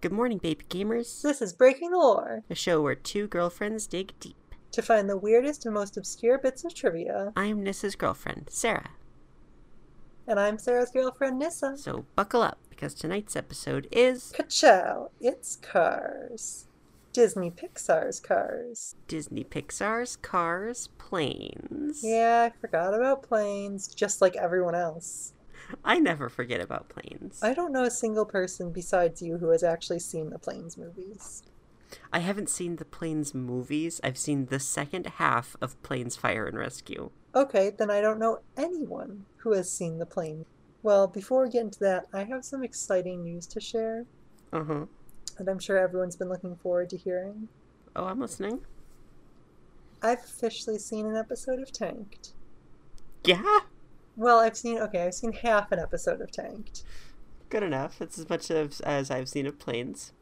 Good morning, baby gamers. This is Breaking the Lore, a show where two girlfriends dig deep. to find the weirdest and most obscure bits of trivia. I'm Nissa's girlfriend, Sarah. And I'm Sarah's girlfriend, Nissa. So buckle up because tonight's episode is Ka-chow, it's Cars. Disney Pixar's Cars. Disney Pixar's Cars Planes. Yeah, I forgot about planes, just like everyone else. I never forget about planes. I don't know a single person besides you who has actually seen the Planes movies. I haven't seen the Planes movies. I've seen the second half of Planes Fire and Rescue. Okay, then I don't know anyone who has seen the plane. Well, before we get into that, I have some exciting news to share Uh huh. that I'm sure everyone's been looking forward to hearing. Oh, I'm listening. I've officially seen an episode of Tanked. Yeah, Well, I've seen okay, I've seen half an episode of Tanked. good enough. It's as much as, as I've seen of planes.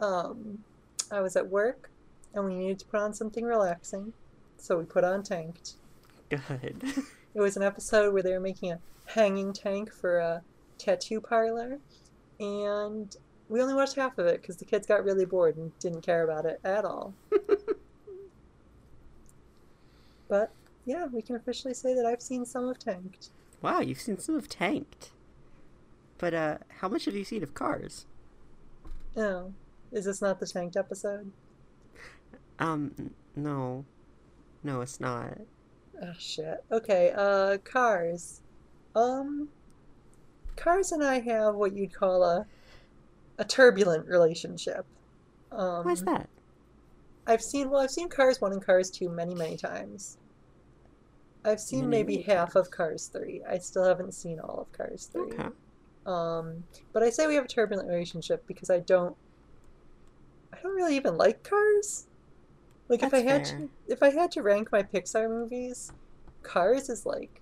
Um, I was at work and we needed to put on something relaxing, so we put on Tanked. Good. It was an episode where they were making a hanging tank for a tattoo parlor, and we only watched half of it because the kids got really bored and didn't care about it at all. but yeah, we can officially say that I've seen some of Tanked. Wow, you've seen some of Tanked. But uh, how much have you seen of Cars? Oh, is this not the Tanked episode? Um, no, no, it's not. Oh shit. Okay, uh Cars. Um Cars and I have what you'd call a a turbulent relationship. Um Why's that? I've seen well, I've seen Cars 1 and Cars 2 many, many times. I've seen maybe half of Cars 3. I still haven't seen all of Cars 3. Okay. Um but I say we have a turbulent relationship because I don't I don't really even like Cars. Like if I had fair. to if I had to rank my Pixar movies, Cars is like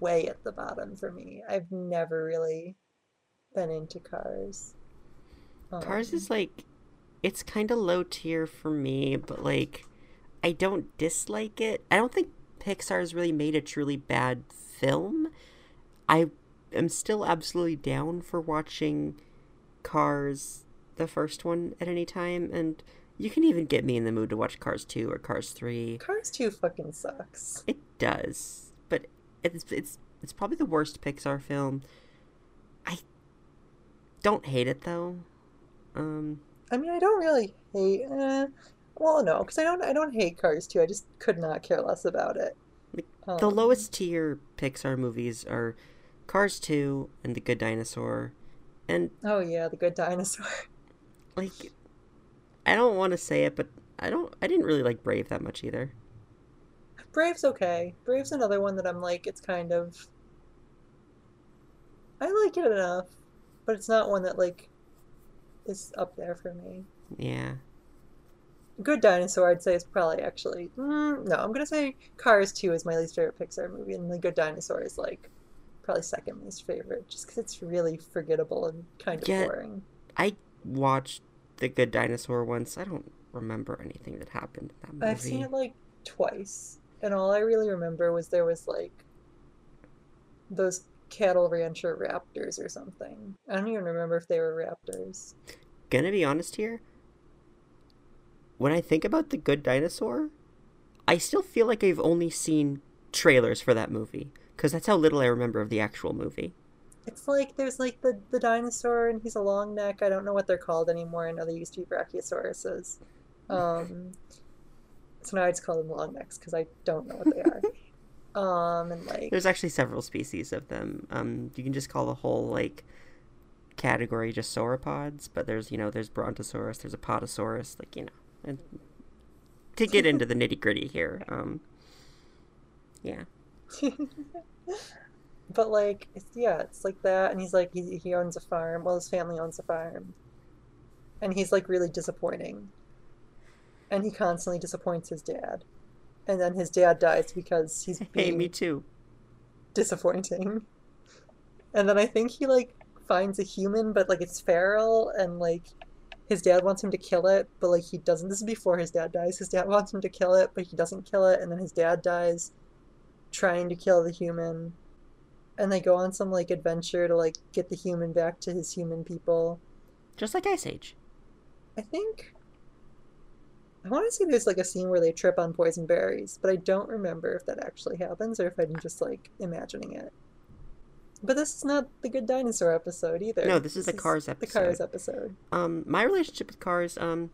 way at the bottom for me. I've never really been into Cars. Cars Um, is like, it's kind of low tier for me, but like, I don't dislike it. I don't think Pixar's really made a truly bad film. I am still absolutely down for watching Cars, the first one, at any time, and you can even get me in the mood to watch Cars 2 or Cars 3. Cars 2 fucking sucks. It does, but it's it's it's probably the worst Pixar film. I don't hate it though. Um, I mean, I don't really hate. Eh, well, no, because I don't. I don't hate Cars 2. I just could not care less about it. Like, the Um, lowest tier Pixar movies are Cars 2 and The Good Dinosaur. And Oh yeah, the Good Dinosaur. like I don't want to say it, but I don't I didn't really like Brave that much either. Brave's okay. Brave's another one that I'm like, it's kind of. I like it enough, but it's not one that like is up there for me. Yeah. Good Dinosaur, I'd say, is probably actually. Mm, no, I'm gonna say Cars 2 is my least favorite Pixar movie, and The Good Dinosaur is like probably second least favorite, just because it's really forgettable and kind of Yeah. boring. I watched The Good Dinosaur once. I don't remember anything that happened in that movie. I've seen it like twice, and all I really remember was there was like those cattle rancher raptors or something. I don't even remember if they were raptors. Gonna be honest here. When I think about The Good Dinosaur, I still feel like I've only seen trailers for that movie because that's how little I remember of the actual movie. It's like there's like the the dinosaur and he's a long neck. I don't know what they're called anymore. I know they used to be brachiosauruses. Um, so now I just call them long necks because I don't know what they are. um, and like There's actually several species of them. Um, you can just call the whole like category just sauropods, but there's you know there's Brontosaurus, there's Apatosaurus, like you know. And to get into the nitty gritty here, um, yeah, But like, it's, yeah, it's like that, and he's like, he he owns a farm. Well, his family owns a farm, and he's like really disappointing, and he constantly disappoints his dad, and then his dad dies because he's hey, being me too. disappointing, and then I think he like finds a human, but like it's feral, and like his dad wants him to kill it, but like he doesn't. This is before his dad dies. His dad wants him to kill it, but he doesn't kill it, and then his dad dies trying to kill the human and they go on some like adventure to like get the human back to his human people just like Ice Age. I think I want to say there's like a scene where they trip on poison berries, but I don't remember if that actually happens or if I'm just like imagining it. But this is not the Good Dinosaur episode either. No, this is the Cars episode. The Cars episode. Um, my relationship with Cars, um,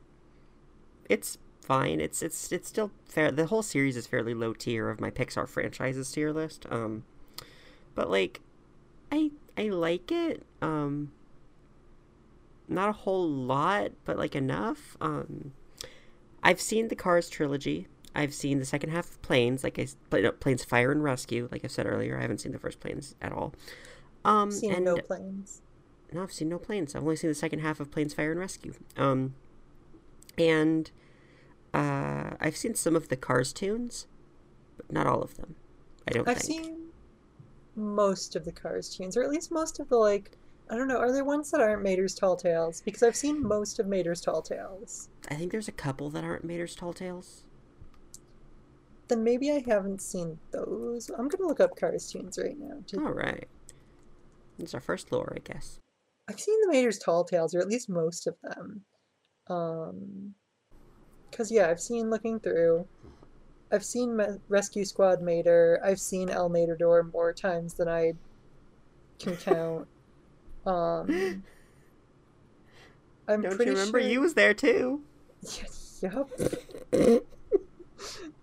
it's fine. It's it's it's still fair. The whole series is fairly low tier of my Pixar franchises tier list. Um, but like, I I like it. Um, not a whole lot, but like enough. Um, I've seen the Cars trilogy. I've seen the second half of Planes, like I no, Planes Fire and Rescue, like I said earlier. I haven't seen the first Planes at all. Um, seen and no planes. no, I've seen no planes. I've only seen the second half of Planes, Fire, and Rescue. Um, and uh, I've seen some of the Cars tunes, but not all of them. I don't I've think. seen most of the Cars tunes, or at least most of the like. I don't know. Are there ones that aren't Mater's Tall Tales? Because I've seen most of Mater's Tall Tales. I think there's a couple that aren't Mater's Tall Tales. Then maybe I haven't seen those. I'm gonna look up Cars tunes right now. All right. It's our first lore, I guess. I've seen the Mater's Tall Tales, or at least most of them. Um, cause yeah, I've seen looking through. I've seen Ma- Rescue Squad Mater. I've seen El Matador more times than I can count. Um, I'm Don't pretty you remember sure. you was there too? Yep.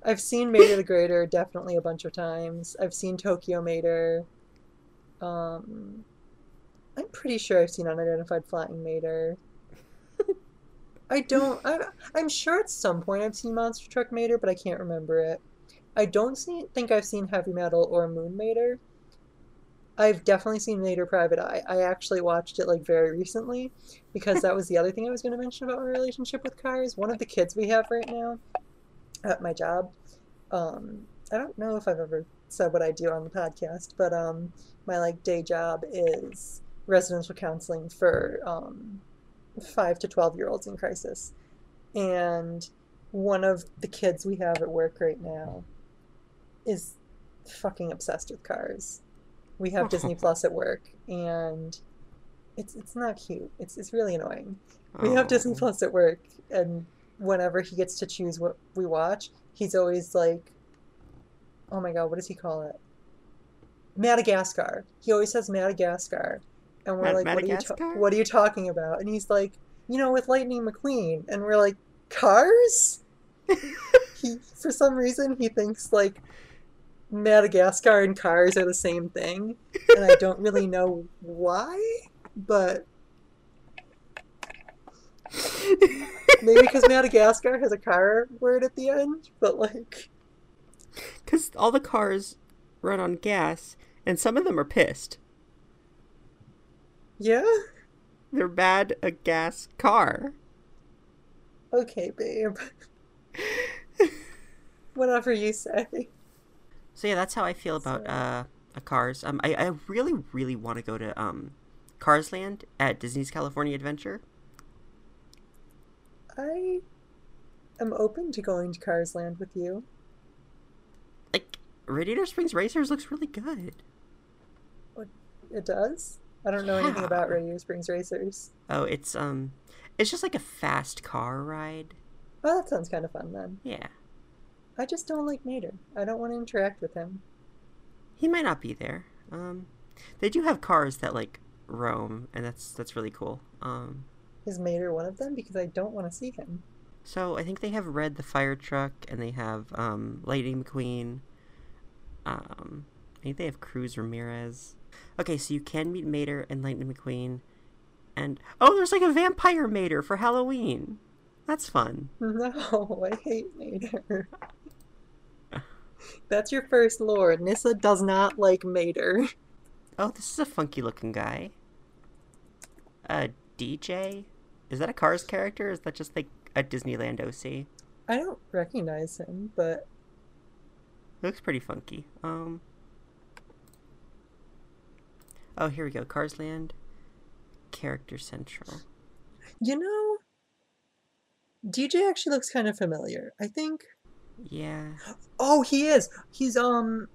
I've seen Mater the Greater definitely a bunch of times. I've seen Tokyo Mater. Um, I'm pretty sure I've seen Unidentified Flying Mater. I don't. I, I'm sure at some point I've seen Monster Truck Mater, but I can't remember it. I don't see, think I've seen Heavy Metal or Moon Mater. I've definitely seen Mater Private Eye. I actually watched it like very recently because that was the other thing I was going to mention about my relationship with cars. One of the kids we have right now at my job, um, I don't know if I've ever said what I do on the podcast, but um, my like day job is residential counseling for um, five to twelve year olds in crisis, and one of the kids we have at work right now is fucking obsessed with cars. We have Disney Plus at work, and it's it's not cute. It's it's really annoying. We have Disney Oh. Plus at work, and whenever he gets to choose what we watch, he's always like, "Oh my god, what does he call it? Madagascar." He always says Madagascar, and we're Mad- like, "What are you ta- What are you talking about?" And he's like, "You know, with Lightning McQueen," and we're like, "Cars." he for some reason he thinks like Madagascar and cars are the same thing, and I don't really know why, but maybe because Madagascar has a car word at the end, but like Because all the cars run on gas, and some of them are pissed. yeah, They're bad a gas car. okay, babe, whatever you say. So yeah, that's how I feel about uh, a Cars. Um, I, I really really want to go to um, Cars Land at Disney's California Adventure. I am open to going to Cars Land with you. Like Radiator Springs Racers looks really good. It does. I don't know anything about Radiator Springs Racers. Oh, it's um, it's just like a fast car ride. Oh, that sounds kind of fun then. Yeah, I just don't like Mater. I don't want to interact with him. he might not be there. Um, they do have cars that like roam, and that's that's really cool. Um, Is Mater one of them? Because I don't want to see him. so I think they have Red the fire truck, and they have um, Lightning McQueen. Um, I think they have Cruz Ramirez. Okay, so you can meet Mater and Lightning McQueen, and oh, there's like a vampire Mater for Halloween. That's fun. No, I hate Mater. That's your first lore. Nissa does not like Mater. Oh, this is a funky looking guy. A DJ? Is that a Cars character? Or is that just like a Disneyland OC? I don't recognize him, but looks pretty funky. Um. Oh, here we go. Cars Land. Character Central. you know, DJ actually looks kind of familiar. I think. Yeah. Oh, he is. He's um,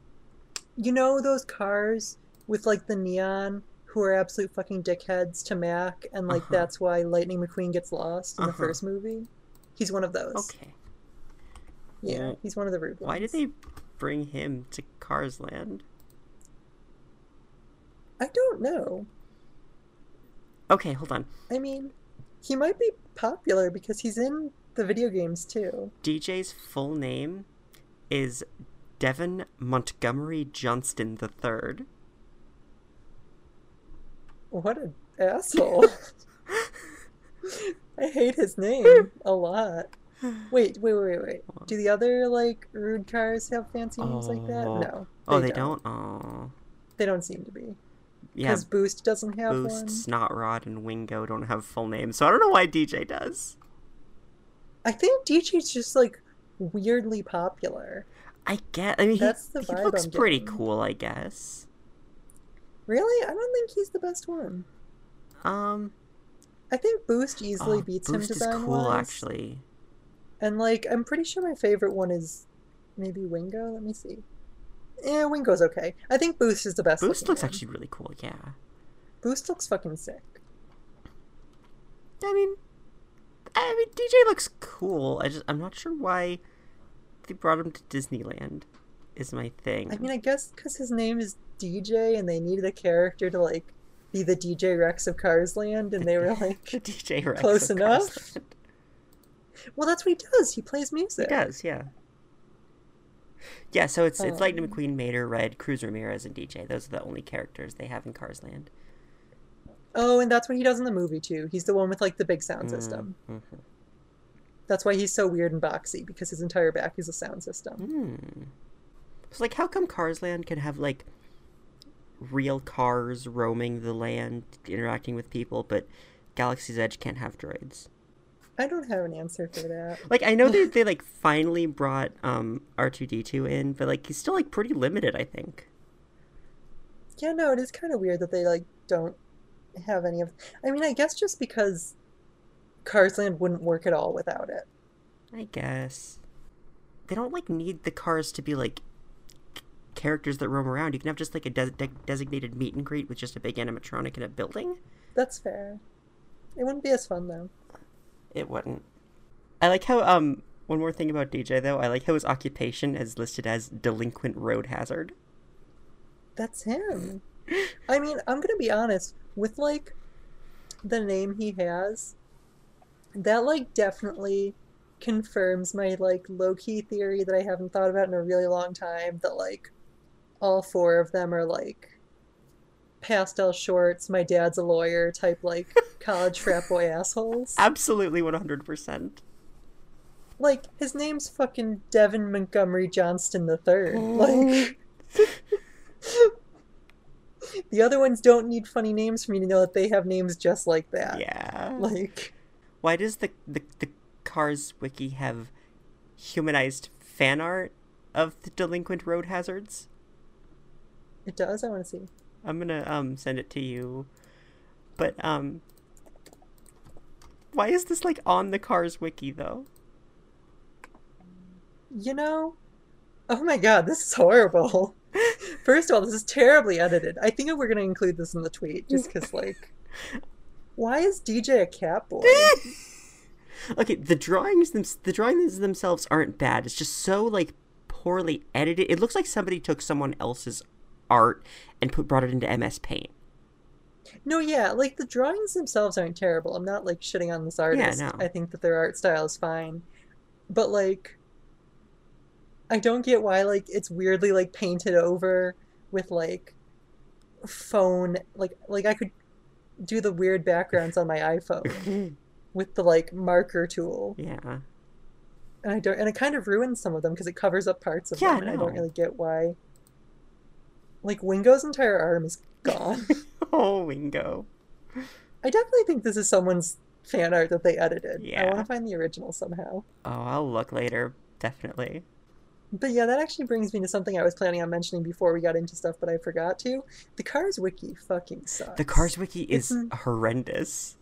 you know those cars with like the neon who are absolute fucking dickheads to Mac, and like Uh-huh. that's why Lightning McQueen gets lost in the Uh-huh. first movie. He's one of those. Okay. Yeah, Well, he's one of the rude ones. Why did they bring him to Cars Land? I don't know. Okay, hold on. I mean, he might be popular because he's in the video games too. DJ's full name is Devin Montgomery Johnston III. What an asshole. I hate his name a lot. Wait, wait, wait, wait. Do the other like rude cars have fancy names like that? Oh. No. Oh, they don't? Oh. They don't seem to be. Yeah, Because Boost doesn't have Boost, one. Snotrod, and Wingo don't have full names, so I don't know why DJ does. I think DJ's just like weirdly popular. I guess. I mean, he, That's he looks I'm pretty getting. cool, I guess. Really? I don't think he's the best one. Um, I think Boost easily oh, beats Boost him is design cool, wise. actually. And like, I'm pretty sure my favorite one is maybe Wingo. Let me see. Yeah, Wingo's okay. I think Boost is the best. Boost looks one. actually really cool. Yeah. Boost looks fucking sick. I mean, I mean, DJ looks cool. I just I'm not sure why they brought him to Disneyland. Is my thing. I mean, I guess because his name is DJ, and they needed a character to like be the DJ Rex of Cars Land, and they were like, the DJ Rex Close enough. "Well, that's what he does. He plays music. He does, yeah. Yeah, so it's it's Lightning Um, McQueen, Mater, Red, Cruz Ramirez, and DJ. Those are the only characters they have in Cars Land. Oh, and that's what he does in the movie too. He's the one with like the big sound system. Mhm. That's why he's so weird and boxy because his entire back is a sound system. Hmm. So, like, how come Cars Land can have like real cars roaming the land, interacting with people, but Galaxy's Edge can't have droids? I don't have an answer for that. Like, I know they they like finally brought um R two D two in, but like he's still like pretty limited. I think. Yeah, no, it is kind of weird that they like don't have any of. I mean, I guess just because Cars Land wouldn't work at all without it. I guess they don't like need the cars to be like characters that roam around. You can have just like a de- de- designated meet and greet with just a big animatronic in a building. That's fair. It wouldn't be as fun though. It wouldn't. I like how um one more thing about DJ though. I like how his occupation is listed as delinquent road hazard. That's him. I mean, I'm gonna be honest with like the name he has. That like definitely confirms my like low key theory that I haven't thought about in a really long time. That like all four of them are like pastel shorts. My dad's a lawyer type like college frat boy assholes. Absolutely one hundred percent. Like his name's fucking Devin Montgomery Johnston the third. Like the other ones don't need funny names for me to know that they have names just like that. Yeah. Like Why does the, the the Cars wiki have humanized fan art of the delinquent road hazards? It does. I want to see. I'm gonna um send it to you. But um why is this like on the Cars wiki though? You know, oh my god, this is horrible. First of all, this is terribly edited. I think we're gonna include this in the tweet just because, like, why is DJ a cat boy? okay, the drawings them- the drawings themselves aren't bad. It's just so like poorly edited. It looks like somebody took someone else's art and put brought it into MS Paint. No, yeah, like the drawings themselves aren't terrible. I'm not like shitting on this artist. no. I think that their art style is fine. But like I don't get why like it's weirdly like painted over with like phone like like I could do the weird backgrounds on my iPhone with the like marker tool. yeah. And I don't and it kind of ruins some of them because it covers up parts of Yeah, them and I don't really get why like Wingo's entire arm is gone. Oh, Wingo. I definitely think this is someone's fan art that they edited. Yeah. I want to find the original somehow. Oh, I'll look later. Definitely. But yeah, that actually brings me to something I was planning on mentioning before we got into stuff, but I forgot to. The Cars Wiki fucking sucks. The Cars wiki is It's- horrendous.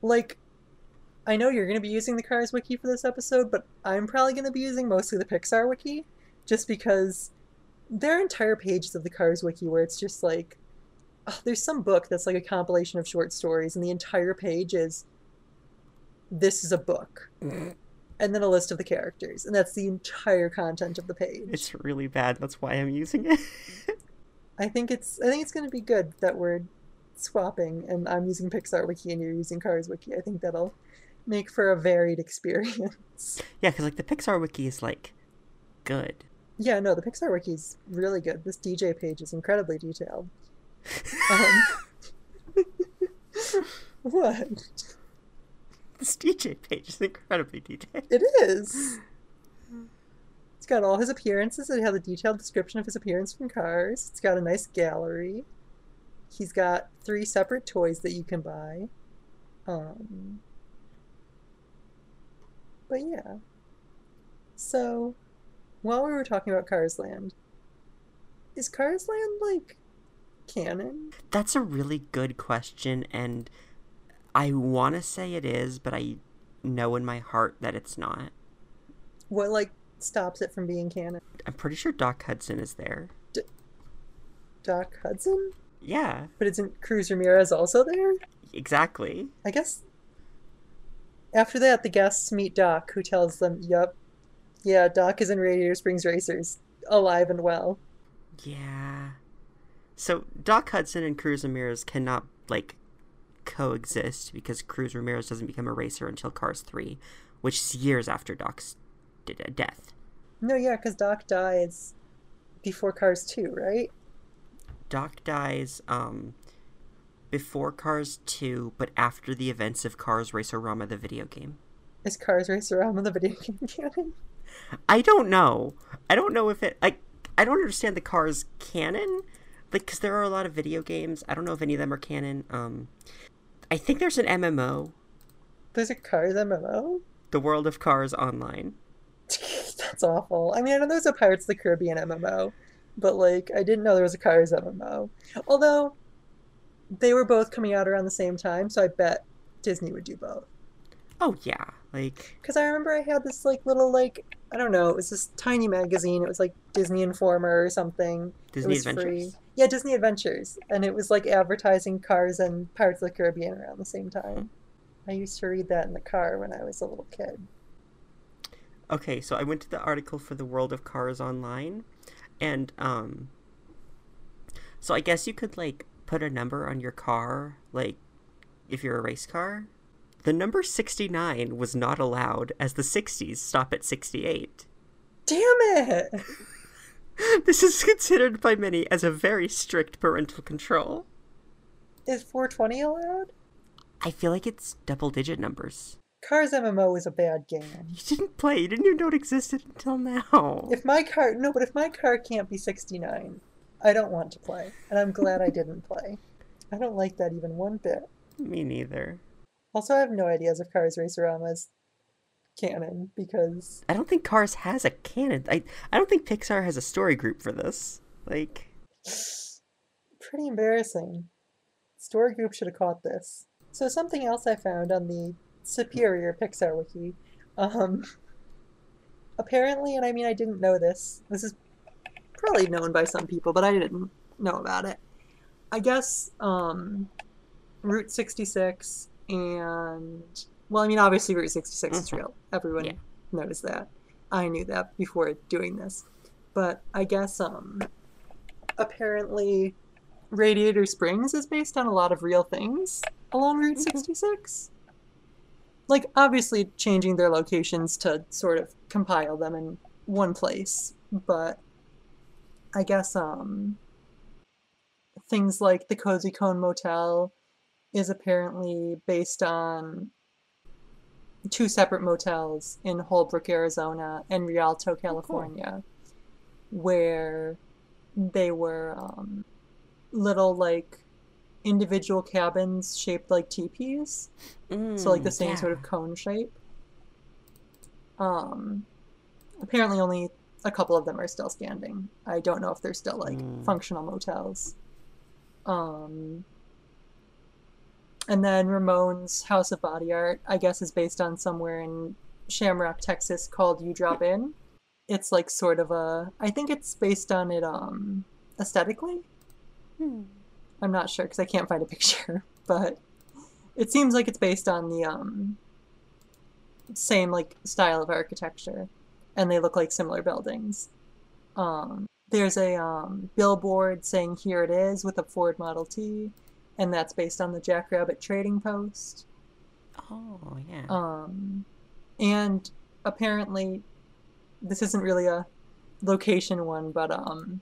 Like, I know you're going to be using the Cars Wiki for this episode, but I'm probably going to be using mostly the Pixar Wiki, just because there are entire pages of the Cars Wiki where it's just like oh, there's some book that's like a compilation of short stories, and the entire page is this is a book, mm. and then a list of the characters, and that's the entire content of the page. It's really bad. That's why I'm using it. I think it's I think it's gonna be good that we're swapping, and I'm using Pixar Wiki and you're using Cars Wiki. I think that'll make for a varied experience. yeah, because like the Pixar wiki is like good. Yeah, no, the Pixar wiki is really good. This DJ page is incredibly detailed. Um, what? This DJ page is incredibly detailed. It is. It's got all his appearances. It has a detailed description of his appearance from Cars. It's got a nice gallery. He's got three separate toys that you can buy. Um, but yeah. So, while we were talking about Cars Land, is Cars Land like canon? That's a really good question, and I want to say it is, but I know in my heart that it's not. What like stops it from being canon? I'm pretty sure Doc Hudson is there. Doc Hudson? Yeah, But isn't Cruz Ramirez also there? exactly. I guess. After that, the guests meet Doc, who tells them, "Yup, yeah, Doc is in Radiator Springs Racers, alive and well." Yeah. So Doc Hudson and Cruz Ramirez cannot like coexist because Cruz Ramirez doesn't become a racer until Cars 3, which is years after Doc's d- death. No, yeah, because Doc dies before Cars 2, right? Doc dies um before Cars 2, but after the events of Cars Race-O-Rama the video game. Is Cars Race-O-Rama the video game canon? I don't know. I don't know if it like I don't understand the Cars canon like cuz there are a lot of video games. I don't know if any of them are canon. Um I think there's an MMO, There's a Cars MMO? The World of Cars Online. That's awful. I mean, I know there's a Pirates of the Caribbean MMO, but like, I didn't know there was a Cars MMO. Although, they were both coming out around the same time, so I bet Disney would do both. Oh yeah, like Because I remember I had this like little like I don't know, it was this tiny magazine. It was like Disney Informer or something. Disney Adventures. free. Yeah, Disney Adventures, and it was like advertising Cars and Pirates of the Caribbean around the same time. I used to read that in the car when I was a little kid. Okay, so I went to the article for the World of Cars online, and um, so I guess you could like put a number on your car, like if you're a race car. The number sixty nine was not allowed, as the sixties stop at sixty eight. Damn it! This is considered by many as a very strict parental control. Is 420 allowed? I feel like it's double digit numbers. Cars MMO is a bad game. You didn't play. You didn't even know it existed until now. If my car no, but if my car can't be 69, I don't want to play, and I'm glad I didn't play. I don't like that even one bit. Me neither. Also, I have no ideas if Cars Race-O-Rama's canon because I don't think Cars has a canon. I I don't think Pixar has a story group for this. Like, pretty embarrassing. Story group should have caught this. So something else I found on the superior Pixar wiki. Um, apparently, and I mean I didn't know this. This is probably known by some people, but I didn't know about it. I guess um, Route 66 and well, I mean obviously Route 66 is Mhm. real. Everyone Yeah. knows that. I knew that before doing this. But I guess um apparently Radiator Springs is based on a lot of real things along Route Mhm. 66. Like, obviously, changing their locations to sort of compile them in one place, but I guess, um, things like the Cozy Cone Motel is apparently based on two separate motels in Holbrook, Arizona, and Rialto, California, where they were um, little like individual cabins shaped like teepees, so like the Mm, same sort of cone shape. Um, apparently, only a couple of them are still standing. I don't know if they're still like Mm. functional motels. Um, and then Ramon's House of Body Art, I guess, is based on somewhere in Shamrock, Texas, called U-Drop Inn. It's like sort of a. I think it's based on it um aesthetically. Hmm. I'm not sure because I can't find a picture, but it seems like it's based on the um, same like style of architecture, and they look like similar buildings. Um, there's a um, billboard saying "Here it is" with a Ford Model T, and that's based on the Jackrabbit Trading Post. Oh yeah. Um, and apparently, this isn't really a location one, but um,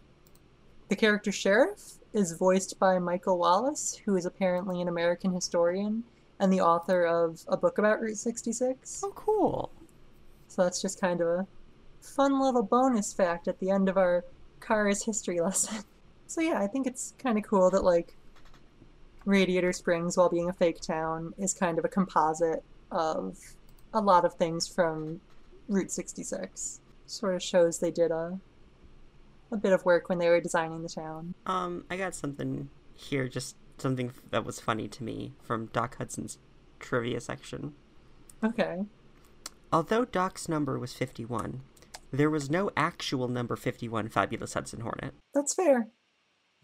the character Sheriff is voiced by Michael Wallis, who is apparently an American historian and the author of a book about Route 66. oh cool. So that's just kind of a fun little bonus fact at the end of our Cars history lesson. So yeah, I think it's kind of cool that like Radiator Springs, while being a fake town, is kind of a composite of a lot of things from Route 66. Sort of shows they did a a bit of work when they were designing the town. Um, I got something here, just something that was funny to me from Doc Hudson's trivia section. Okay. Although Doc's number was 51, there was no actual number 51 Fabulous Hudson Hornet. That's fair.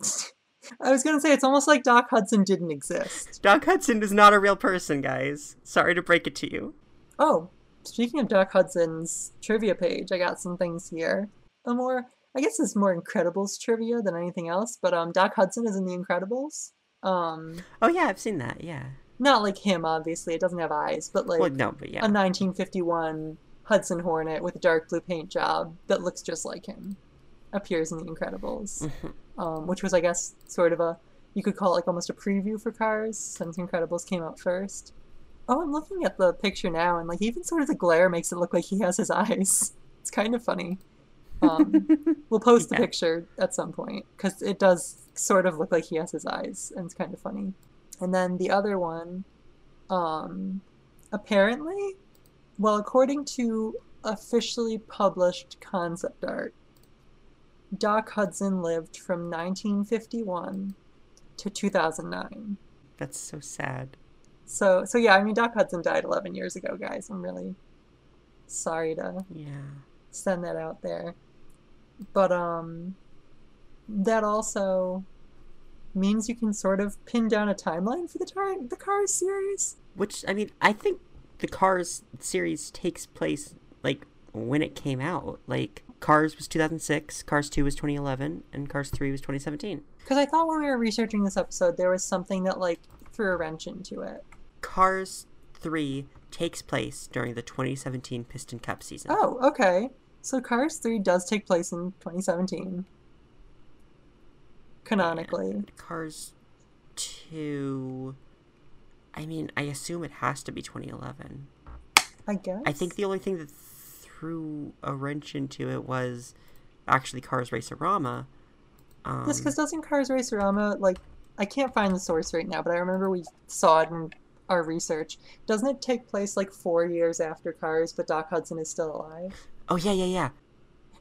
I was gonna say it's almost like Doc Hudson didn't exist. Doc Hudson is not a real person, guys. Sorry to break it to you. Oh, speaking of Doc Hudson's trivia page, I got some things here. A more, I guess it's more Incredibles trivia than anything else, but um, Doc Hudson is in the Incredibles. Um, Oh yeah, I've seen that. Yeah. not like him, obviously. It doesn't have eyes, but like well, no, but yeah. a 1951 Hudson Hornet with a dark blue paint job that looks just like him appears in the Incredibles, Mhm. um, which was, I guess, sort of a you could call it like almost a preview for Cars since Incredibles came out first. Oh, I'm looking at the picture now, and like even sort of the glare makes it look like he has his eyes. It's kind of funny. Um, we'll post the picture at some point because it does sort of look like he has his eyes, and it's kind of funny. And then the other one, um, apparently, well, according to officially published concept art, Doc Hudson lived from 1951 to 2009. That's so sad. So, so yeah, I mean, Doc Hudson died 11 years ago, guys. I'm really sorry to Yeah. send that out there. But um that also means you can sort of pin down a timeline for the tar- the Cars series. Which I mean, I think the Cars series takes place like when it came out. Like Cars was 2006, Cars 2 was 2011, and Cars 3 was 2017. Because I thought when we were researching this episode, there was something that like threw a wrench into it. Cars 3 takes place during the 2017 Piston Cup season. Oh, okay. So Cars 3 does take place in 2017. Canonically. And Cars 2 I mean, I assume it has to be 2011. I guess. I think the only thing that threw a wrench into it was actually Cars Race-O-Rama. Um, Just because doesn't Cars Race-O-Rama like I can't find the source right now, but I remember we saw it in our research. Doesn't it take place like four years after Cars, but Doc Hudson is still alive? oh yeah, yeah, yeah.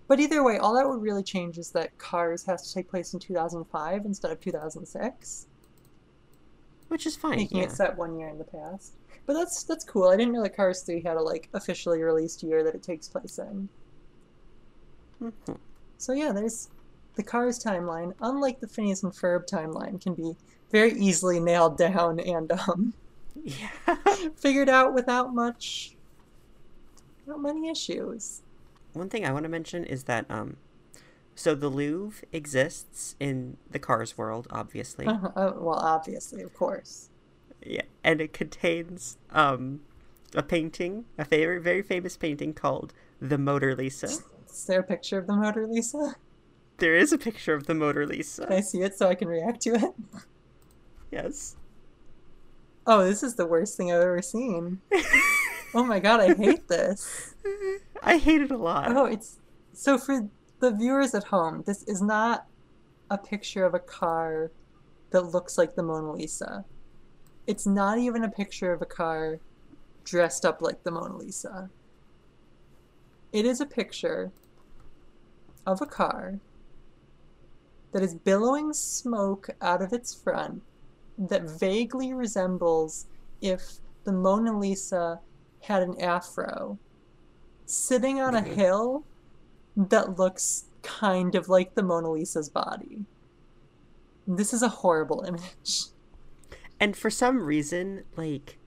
But either way, all that would really change is that Cars has to take place in 2005 instead of 2006, Which is fine. making yeah. it set one year in the past. But that's that's cool. I didn't know that Cars 3 had a like officially released year that it takes place in. Mhm. So yeah, there's the Cars timeline. Unlike the Phineas and Ferb timeline, can be very easily nailed down and um, Yeah. figured out without much, without many issues. One thing I want to mention is that um, so the Louvre exists in the Cars world, obviously. Uh-huh. Uh, well, obviously, of course. Yeah, and it contains um a painting, a very very famous painting called the Motor Lisa. Is there a picture of the motor, Lisa? There is a picture of the Motor Lisa. Can I see it so I can react to it? Yes. Oh, this is the worst thing I've ever seen. Oh my god, I hate this. I hate it a lot. Oh, it's so for the viewers at home, this is not a picture of a car that looks like the Mona Lisa. It's not even a picture of a car dressed up like the Mona Lisa. It is a picture of a car that is billowing smoke out of its front that vaguely resembles if the Mona Lisa had an afro sitting on a Mhm. hill that looks kind of like the Mona Lisa's body. This is a horrible image. And for some reason, like,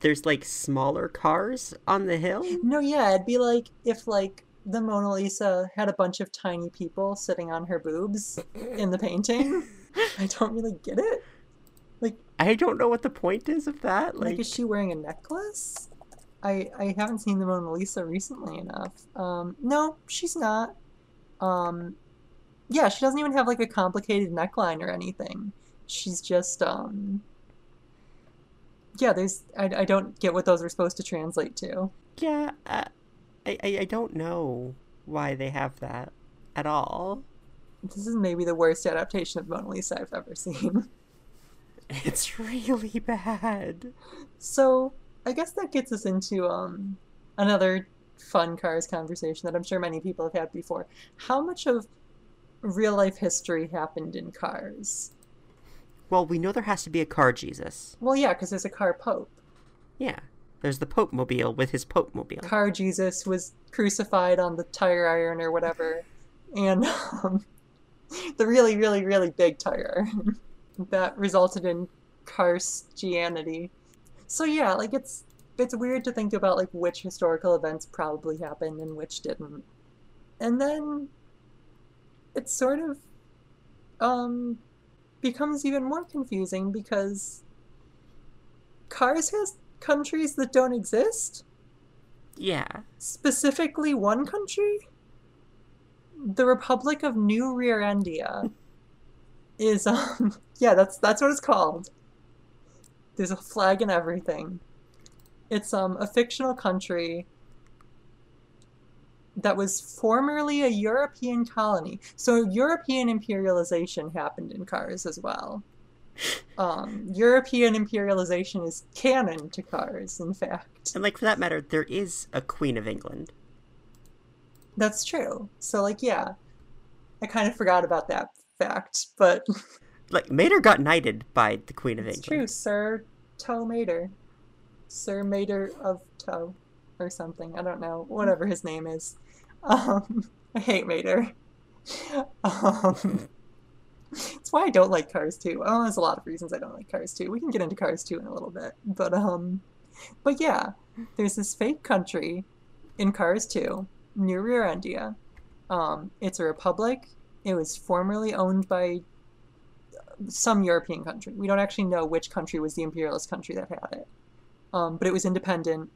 there's like smaller cars on the hill. No, yeah, it'd be like if like the Mona Lisa had a bunch of tiny people sitting on her boobs in the painting. I don't really get it. Like, I don't know what the point is of that. like, Like, is she wearing a necklace? I I haven't seen the Mona Lisa recently enough. Um, no, she's not. Um, yeah, she doesn't even have like a complicated neckline or anything. She's just um. Yeah, there's I, I don't get what those are supposed to translate to. yeah, uh, I, I I don't know why they have that at all. This is maybe the worst adaptation of Mona Lisa I've ever seen. It's really bad. So I guess that gets us into um another fun cars conversation that I'm sure many people have had before. How much of real life history happened in cars? Well, we know there has to be a car Jesus. Well, yeah, because there's a car pope. Yeah. There's the Pope Mobile with his Pope Mobile. Car Jesus was crucified on the tire iron or whatever, and um, the really, really, really big tire iron that resulted in Christianity. So yeah, like it's it's weird to think about like which historical events probably happened and which didn't, and then it's sort of um becomes even more confusing because Cars has countries that don't exist? Yeah. specifically one country? The republic of new rearendia is um yeah that's that's what it's called. There's a flag and everything. It's um a fictional country that was formerly a european colony so european imperialization happened in cars as well um european imperialization is canon to cars in fact And like for that matter, there is a Queen of England. That's true. So like yeah. I kind of forgot about that fact, but Like Mater got knighted by the Queen of it's England. true, Sir Tow Mater. Sir Mater of Toe or something. I don't know. Whatever his name is. Um I hate Mater. Um It's why I don't like Cars 2. Oh, there's a lot of reasons I don't like Cars 2. We can get into Cars 2 in a little bit. But um but yeah, there's this fake country in Cars 2, New Rearendia. Um, it's a republic. It was formerly owned by some European country. We don't actually know which country was the imperialist country that had it. Um, but it was independent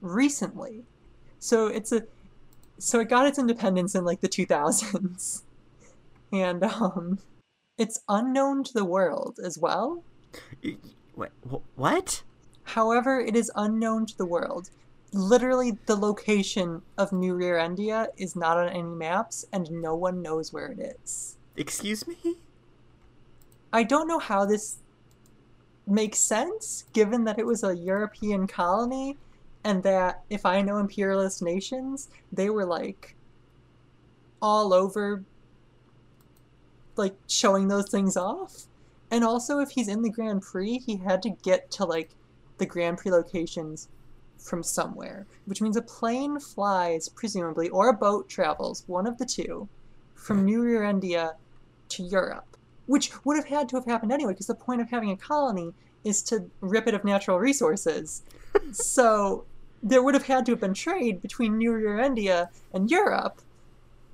recently. So it's a so it got its independence in like the 2000s. And um it's unknown to the world as well. What? What? However, it is unknown to the world. Literally, the location of New Rearendia is not on any maps, and no one knows where it is. Excuse me? I don't know how this makes sense, given that it was a European colony, and that if I know imperialist nations, they were like all over, like showing those things off. And also, if he's in the Grand Prix, he had to get to like the Grand Prix locations from somewhere, which means a plane flies, presumably, or a boat travels, one of the two, from hmm. New Rearendia to Europe, which would have had to have happened anyway, because the point of having a colony is to rip it of natural resources. so there would have had to have been trade between New Rearendia and Europe,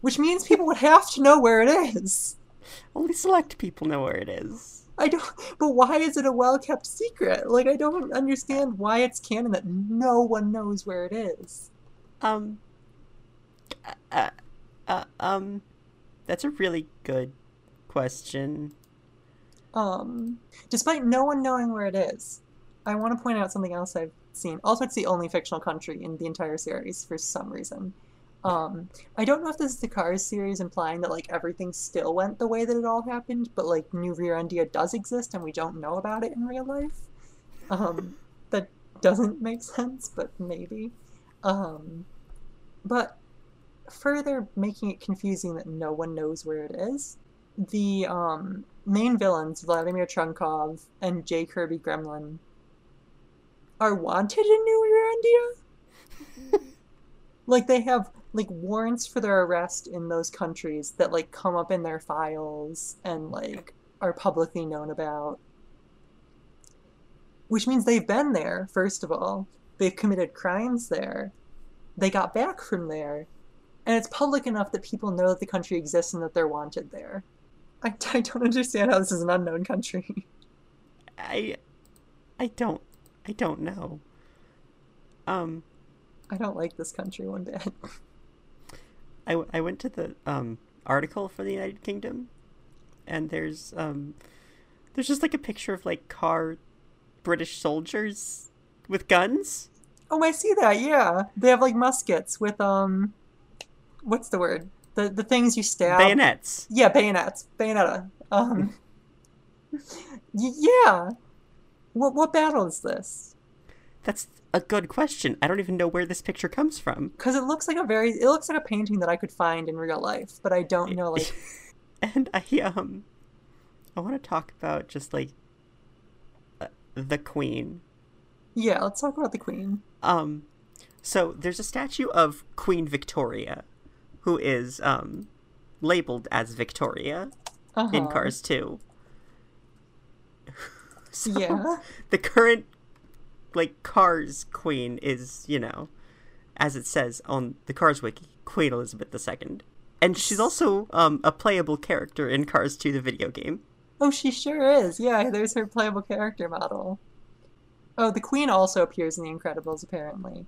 which means people would have to know where it is. Only select people know where it is. I don't. But why is it a well kept secret? Like I don't understand why it's canon that no one knows where it is. Um. Uh, uh, um. That's a really good question. Um, despite no one knowing where it is, I want to point out something else I've seen. Also, it's the only fictional country in the entire series for some reason. Um, I don't know if this is the Cars series implying that like everything still went the way that it all happened, but like New Rearendia does exist and we don't know about it in real life. Um, that doesn't make sense, but maybe. Um, but further making it confusing that no one knows where it is, the um, main villains, Vladimir Trunkov and J. Curby Gremlin, are wanted in New Rearendia. like they have like warrants for their arrest in those countries that like come up in their files and like are publicly known about. Which means they've been there, first of all. They've committed crimes there. They got back from there. And it's public enough that people know that the country exists and that they're wanted there. I, I don't understand how this is an unknown country. I I don't I don't know. Um I don't like this country one bit. I, I went to the um article for the United Kingdom and there's um there's just like a picture of like car British soldiers with guns. Oh, I see that. Yeah, they have like muskets with um, what's the word? The the things you stab. Bayonets. Yeah, bayonets. Bayonetta. Um. yeah. What what battle is this? That's a good question. I don't even know where this picture comes from. Because it looks like a very it looks like a painting that I could find in real life, but I don't know like. and I um I want to talk about just like uh, the queen. Yeah, let's talk about the queen. Um so there's a statue of Queen Victoria who is um labeled as Victoria Uh-huh. in Cars 2. So, Yeah. The current like Cars queen is, you know, as it says on the Cars wiki, Queen Elizabeth II. And she's also um, a playable character in Cars 2 the video game. Oh, she sure is. Yeah, there's her playable character model. Oh, the queen also appears in The Incredibles, apparently.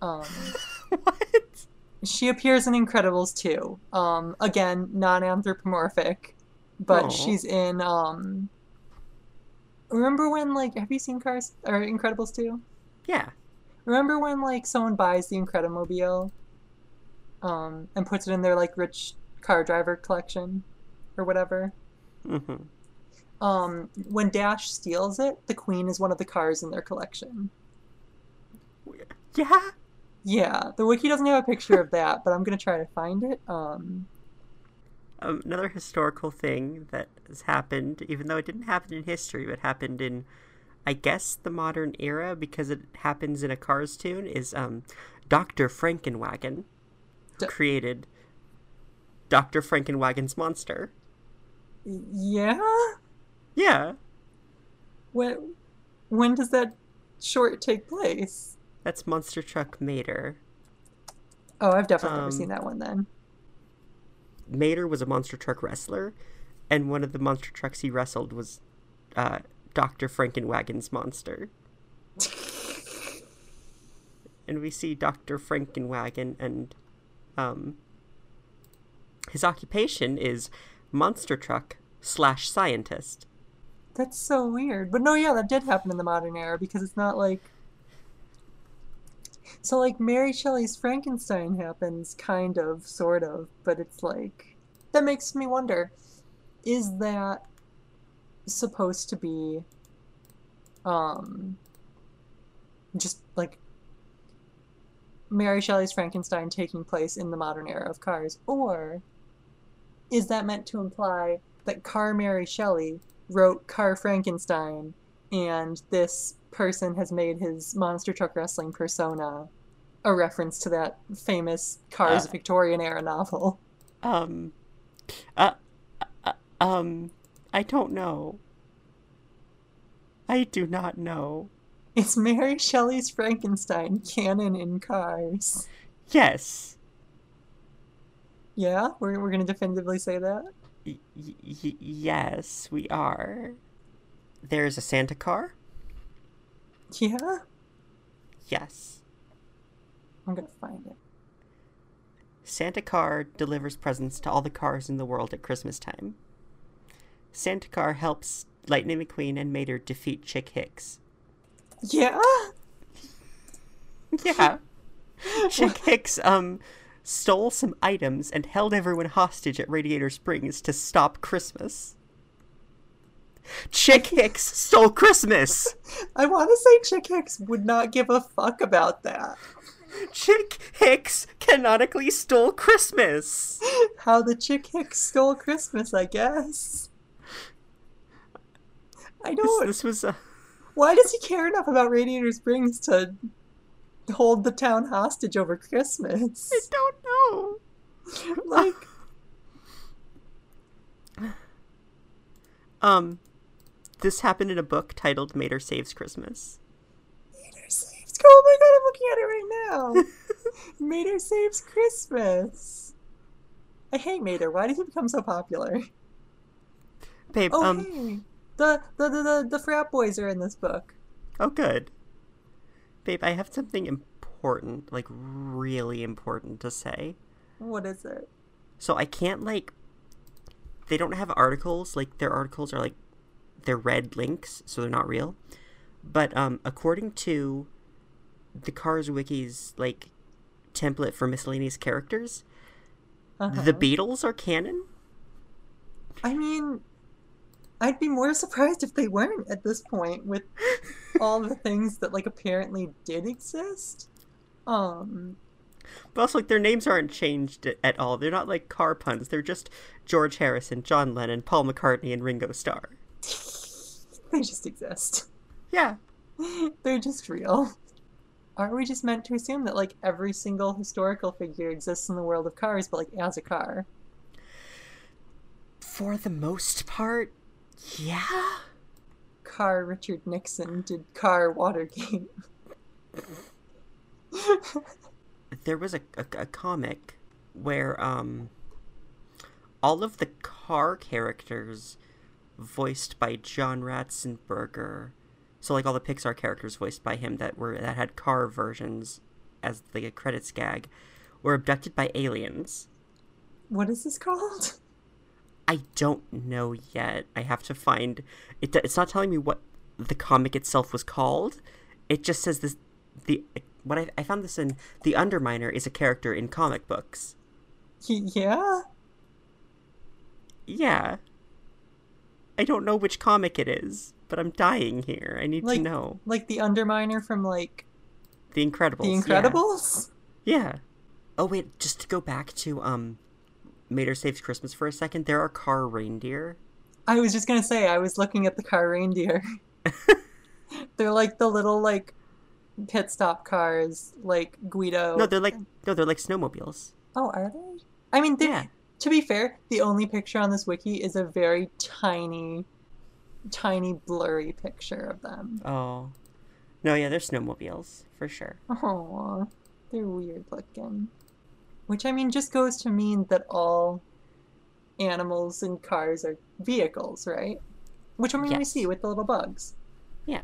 Um, what? she appears in Incredibles too. Um, again, non-anthropomorphic, but Aw. she's in. Um, remember when like have you seen Cars or Incredibles two? Yeah. Remember when like someone buys the Incredimobile, um, and puts it in their like rich car driver collection, or whatever. hmm Um, when Dash steals it, the Queen is one of the cars in their collection. Yeah. Yeah, the wiki doesn't have a picture of that, but I'm gonna try to find it. Um, Um, another historical thing that has happened, even though it didn't happen in history, but happened in, I guess, the modern era because it happens in a Cars tune, is um, Dr. Frankenwagon D- created Dr. Frankenwagon's monster. yeah. Yeah, When when does that short take place? that's Monster Truck Mater. Oh, I've definitely never Um, seen that one then. Mater was a monster truck wrestler, and one of the monster trucks he wrestled was uh, Dr. Frankenwagon's monster. and we see Dr. Frankenwagon, and um, his occupation is monster truck slash scientist. That's so weird. But no, yeah, that did happen in the modern era because it's not like. So, like, Mary Shelley's Frankenstein happens, kind of, sort of, but it's like. That makes me wonder is that supposed to be. Um. Just like. Mary Shelley's Frankenstein taking place in the modern era of cars? Or is that meant to imply that Car Mary Shelley wrote Car Frankenstein, and this person has made his monster truck wrestling persona a reference to that famous Cars Uh. Victorian era novel. Um, uh, um, I don't know. I do not know. Is Mary Shelley's Frankenstein canon in Cars? Yes. Yeah, we're, we're gonna definitively say that. Y- y- yes, we are. There's a Santa car? Yeah, Yes. I'm gonna find it. Santa Car delivers presents to all the cars in the world at Christmas time. Santa Car helps Lightning McQueen and Mater defeat Chick Hicks. Yeah, Yeah. Chick Hicks um stole some items and held everyone hostage at Radiator Springs to stop Christmas. Chick Hicks stole Christmas. I want to say Chick Hicks would not give a fuck about that. Chick Hicks canonically stole Christmas. How the Chick Hicks stole Christmas, I guess. I This, don't. this was a Why does he care enough about Radiator Springs to hold the town hostage over Christmas? I don't know. like, Um, this happened in a book titled Mater Saves Christmas. Mater saves. Oh my god, I'm looking at it right now. Mater saves Christmas. I hate Mater. Why did he become so popular? Babe, Oh um, hey, the, the the the the frat boys are in this book. oh good. Babe, I have something important, like really important to say. What is it? So I can't like they don't have articles, like their articles are like they're red links, so they're not real. But um according to the Cars Wiki's like template for miscellaneous characters, Uh-huh. the Beatles are canon? I mean, I'd be more surprised if they weren't at this point with all the things that like apparently did exist. Um, But also like their names aren't changed at all. They're not like car puns. They're just George Harrison, John Lennon, Paul McCartney, and Ringo Starr. they just exist. Yeah. They're just real. Aren't we just meant to assume that like every single historical figure exists in the world of cars, but like as a car? For the most part, yeah. Car Richard Nixon did car Watergate. there was a, a, a comic where um all of the car characters voiced by John Ratzenberger so like all the Pixar characters voiced by him that were that had car versions as the credits gag were abducted by aliens. what is this called? I don't know yet. I have to find it. It's not telling me what the comic itself was called. It just says this. The what I, I found this in the Underminer is a character in comic books. Yeah. Yeah. I don't know which comic it is, but I'm dying here. I need Like- to know. Like the Underminer from like The Incredibles. The yeah. Incredibles? Yeah. Oh wait, just to go back to um Mater Saves Christmas for a second, there are car reindeer. I was just gonna say I was looking at the car reindeer. they're like the little like pit stop cars, like Guido. No, they're like no, they're like snowmobiles. Oh, are they? I mean, they, Yeah. to be fair, the only picture on this wiki is a very tiny, tiny blurry picture of them. Oh. No, yeah, they're snowmobiles, for sure. Oh, they're weird looking. Which I mean just goes to mean that all animals and cars are vehicles, right? Which I mean we see with the little bugs. Yeah.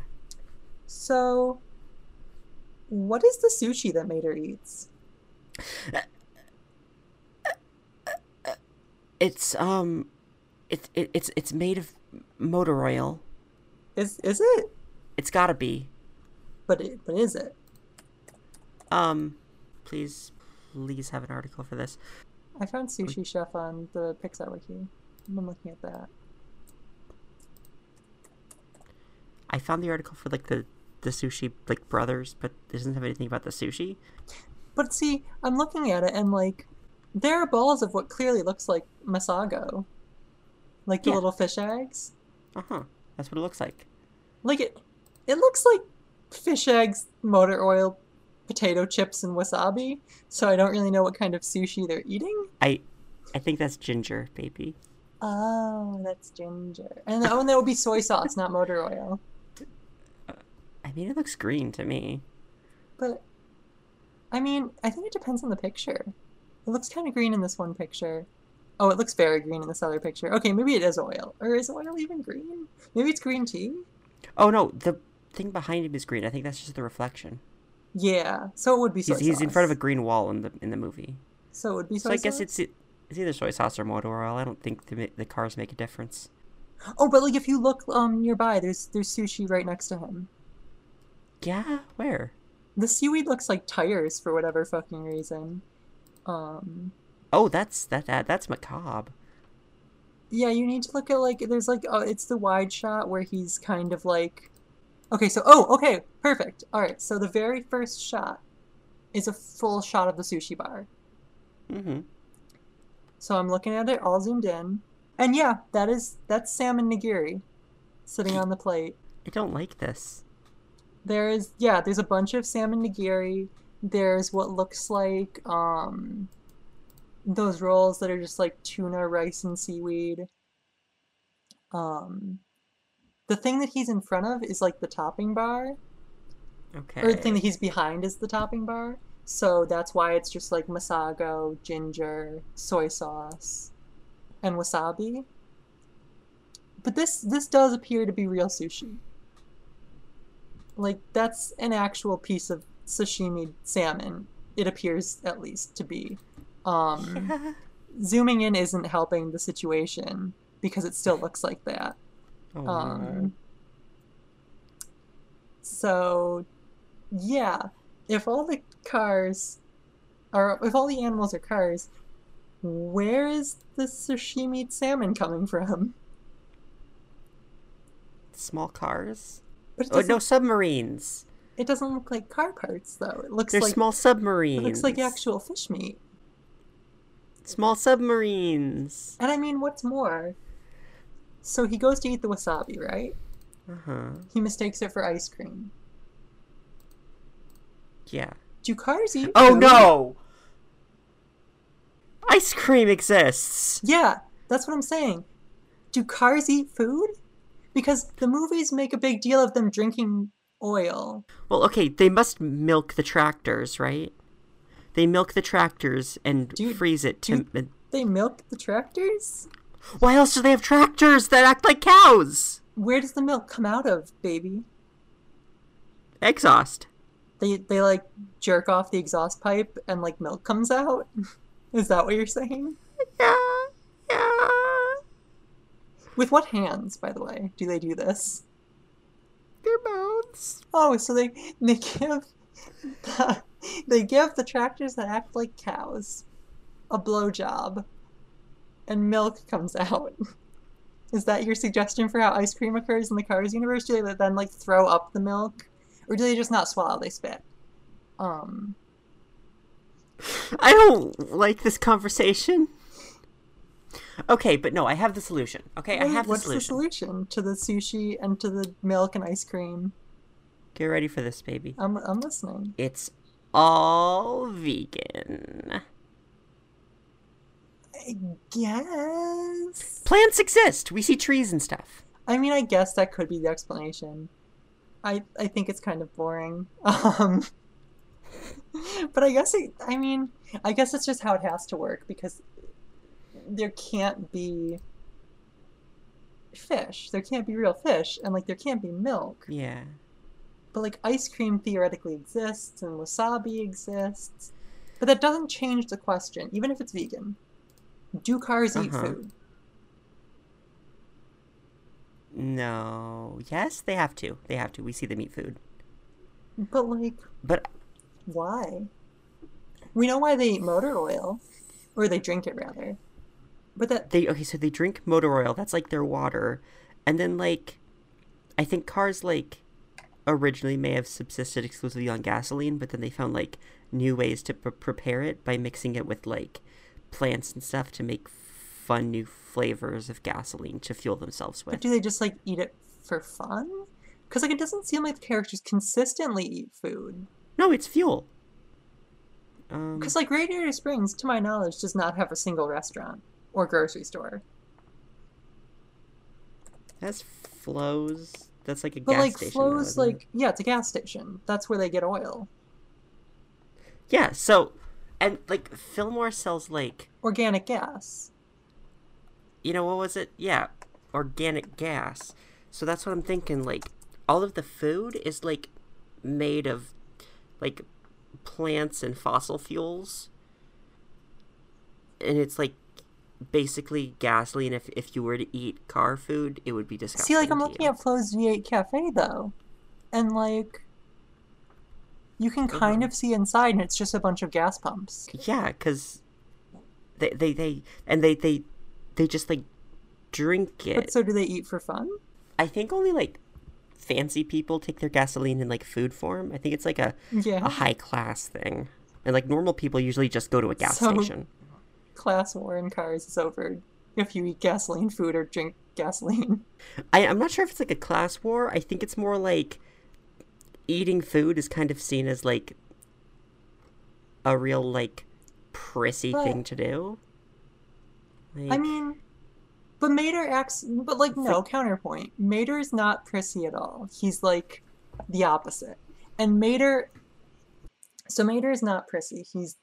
So, what is the sushi that Mater eats? It's um it, it it's it's made of motor oil. Is is it? It's gotta be. But it, but is it? Um please please have an article for this. I found Sushi Chef on the Pixar wiki. I'm looking at that. I found the article for like the the sushi like brothers, but it doesn't have anything about the sushi. But see, I'm looking at it and like there are balls of what clearly looks like masago. Like the Yeah. little fish eggs. Uh-huh. That's what it looks like. Like it it looks like fish eggs, motor oil, potato chips, and wasabi. So I don't really know what kind of sushi they're eating. I I think that's ginger, baby. Oh, that's ginger. And oh, and that would be soy sauce, not motor oil. I mean it looks green to me. But I mean, I think it depends on the picture. It looks kind of green in this one picture. Oh, it looks very green in this other picture. Okay, maybe it is oil. Or is oil even green? Maybe it's green tea? Oh no, the thing behind him is green. I think that's just the reflection. Yeah. So it would be soy He's, he's in front of a green wall in the in the movie. So it would be So I guess it's it's either soy sauce or motor oil. I don't think the the cars make a difference. Oh, but like if you look um nearby, there's there's sushi right next to him. Yeah, where? The seaweed looks like tires for whatever fucking reason. Um Oh, that's that, that that's macabre. Yeah, you need to look at like there's like uh, it's the wide shot where he's kind of like Okay, so oh, okay, perfect. All right. So the very first shot is a full shot of the sushi bar. Mm-hmm. So I'm looking at it all zoomed in. And yeah, that is that's salmon nigiri sitting on the plate. I don't like this. There is yeah, there's a bunch of salmon nigiri. There's what looks like um those rolls that are just like tuna, rice, and seaweed. Um, the thing that he's in front of is like the topping bar, Okay. or the thing that he's behind is the topping bar. So that's why it's just like masago, ginger, soy sauce, and wasabi. But this this does appear to be real sushi. Like that's an actual piece of sashimi salmon. It appears at least to be. Um, zooming in isn't helping the situation because it still looks like that. Oh, Um, so, yeah, if all the cars are, if all the animals are cars, where is the sashimi salmon coming from? small cars. But Oh no, submarines. it doesn't look like car parts though. It looks They're like small submarines. it looks like actual fish meat. small submarines. And I mean, what's more? So he goes to eat the wasabi, right? Uh huh. He mistakes it for ice cream. Yeah. Do cars eat? Oh food? no! Ice cream exists. Yeah, that's what I'm saying. Do cars eat food? Because the movies make a big deal of them drinking oil. Well, okay, they must milk the tractors, right? They milk the tractors and Dude, freeze it to. They milk the tractors? Why else do they have tractors that act like cows? Where does the milk come out of, baby? Exhaust. They they like jerk off the exhaust pipe and like milk comes out? Is that what you're saying? Yeah, yeah. With what hands, by the way, do they do this? Their mouths. Oh, so they they give the, they give the tractors that act like cows a blowjob, and milk comes out. Is that your suggestion for how ice cream occurs in the Cars universe? Do they then like throw up the milk, or do they just not swallow? They spit. Um, I don't like this conversation. Okay, but no, I have the solution. Okay, I have the what's solution. the solution to the sushi and to the milk and ice cream? Get ready for this, baby. I'm I'm listening. It's all vegan. I guess. Plants exist. We see trees and stuff. I mean, I guess that could be the explanation. I I think it's kind of boring. Um, but I guess it, I mean, I guess it's just how it has to work because there can't be fish. There can't be real fish, and like there can't be milk. Yeah. But like ice cream theoretically exists, and wasabi exists. But that doesn't change the question, even if it's vegan. Do cars eat Uh-huh. food? No. Yes, they have to. They have to. We see them eat food. But like, But Why? We know why they eat motor oil, or they drink it rather. But that they okay, so they drink motor oil. That's like their water. And then like I think cars like originally may have subsisted exclusively on gasoline, but then they found like new ways to pre- prepare it by mixing it with like plants and stuff to make fun new flavors of gasoline to fuel themselves with. but do they just like eat it for fun? Because like it doesn't seem like the characters consistently eat food. No, it's fuel. Um, Because like Radiator Springs, to my knowledge, does not have a single restaurant or grocery store. that's Flo's. That's like a But gas like station. Flo's though, isn't like yeah, it's a gas station. That's where they get oil. Yeah, so and like Fillmore sells like Organic gas. you know what was it? Yeah, organic gas. So that's what I'm thinking. Like all of the food is like made of like plants and fossil fuels, and it's like basically gasoline. If if you were to eat car food, it would be disgusting. See, like I'm looking you. at Flo's V8 Cafe though, and like you can kind Uh-huh. of see inside, and it's just a bunch of gas pumps. Yeah, because they they they and they they they just like drink it. But so do they eat for fun? I think only like fancy people take their gasoline in like food form. I think it's like a Yeah. a high class thing. And like normal people usually just go to a gas So- station. Class war in cars is over if you eat gasoline food or drink gasoline. I, I'm not sure if it's like a class war. I think it's more like eating food is kind of seen as like a real like prissy But- thing to do. I mean, But Mater acts, but like no counterpoint. Mater is not prissy at all. He's like the opposite. And Mater, so Mater is not prissy. He's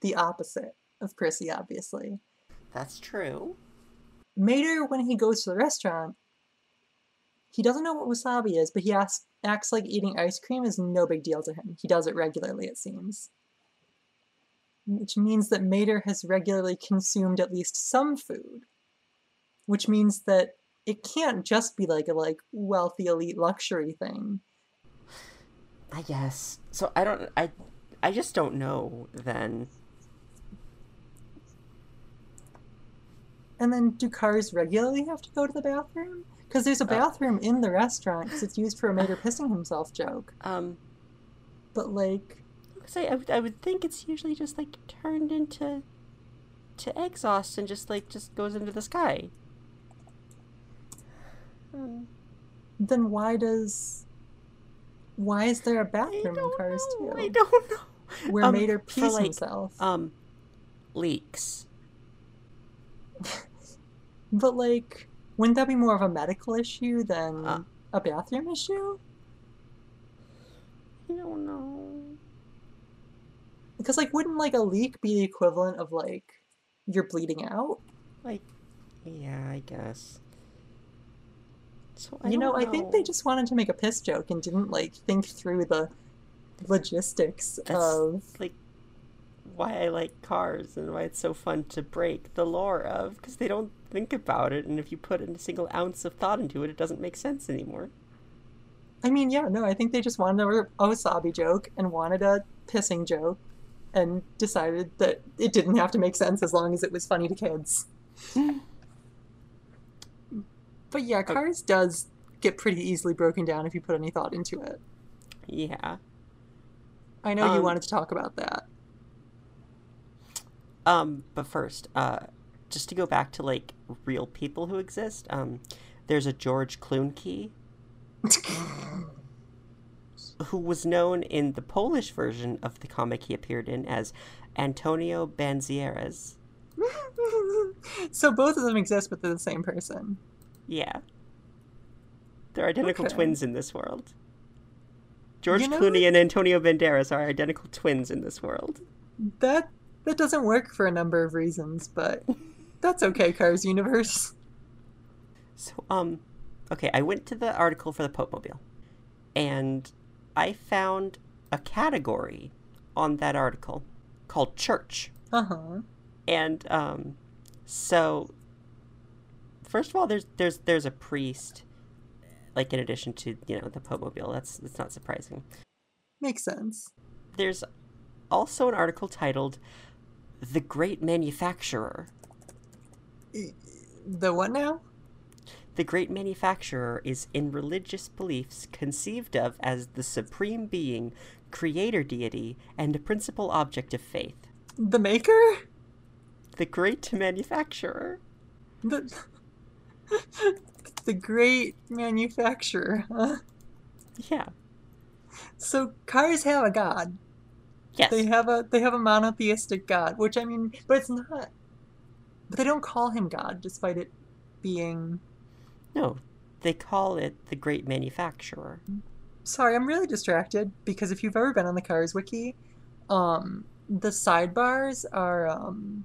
the opposite of prissy, obviously. That's true. Mater, when he goes to the restaurant, he doesn't know what wasabi is, but he asks, acts like eating ice cream is no big deal to him. He does it regularly, it seems. Which means that Mater has regularly consumed at least some food. Which means that it can't just be like a like wealthy elite luxury thing. I guess. So I don't I I just don't know then. And then do cars regularly have to go to the bathroom? Because there's a bathroom in the restaurant because it's used for a Mater pissing himself joke. Um But like, I, I, would, I would think it's usually just like turned into to exhaust and just like just goes into the sky. Um, then why does why is there a bathroom in Cars know. too? I don't know. Where Um, Mater pees like, himself. Um, leaks. but like, wouldn't that be more of a medical issue than Uh. a bathroom issue? I don't know. Because like, wouldn't like a leak be the equivalent of like you're bleeding out? Like, yeah, I guess. So I you know, don't I think they just wanted to make a piss joke and didn't like think through the logistics That's of like why I like cars and why it's so fun to break the lore of because they don't think about it, and if you put a single ounce of thought into it, it doesn't make sense anymore. I mean, yeah, no, I think they just wanted a, a wasabi joke and wanted a pissing joke and decided that it didn't have to make sense as long as it was funny to kids. but yeah, Cars does get pretty easily broken down if you put any thought into it. Yeah. I know you Um, wanted to talk about that. Um, but first, uh, just to go back to like real people who exist, um, there's a George Klunkey who was known in the Polish version of the comic he appeared in as Antonio Banzieres. so both of them exist, but they're the same person. Yeah. They're identical Okay. twins in this world. George You know- Clooney and Antonio Banderas are identical twins in this world. That that doesn't work for a number of reasons, but that's okay, Cars universe. So, um, okay, I went to the article for the Pope Mobile, and I found a category on that article called church. Uh huh. And um, so first of all, there's there's there's a priest, like in addition to you know the Pope Mobile. That's that's not surprising. Makes sense. There's also an article titled "The Great Manufacturer." The what now? The great manufacturer is in religious beliefs conceived of as the supreme being, creator deity, and principal object of faith. The maker? The great manufacturer. The the great manufacturer. Huh? Yeah. So cars have a god. Yes. They have a they have a monotheistic god, which I mean, but it's not. But they don't call him god, despite it being. No, they call it the great manufacturer. Sorry, I'm really distracted because if you've ever been on the Cars wiki, um, the sidebars are um,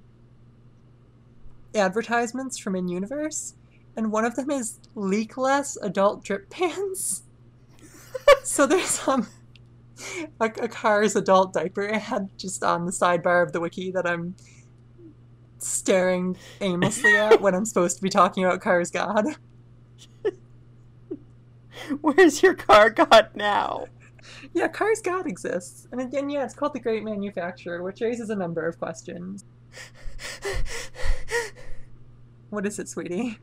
advertisements from in universe, and one of them is leakless adult drip pans. so there's um a, a Cars adult diaper ad just on the sidebar of the wiki that I'm staring aimlessly at when I'm supposed to be talking about Cars God. Where's your car god now? Yeah, Cars God exists. And again, yeah, it's called the Great Manufacturer, which raises a number of questions. What is it, sweetie?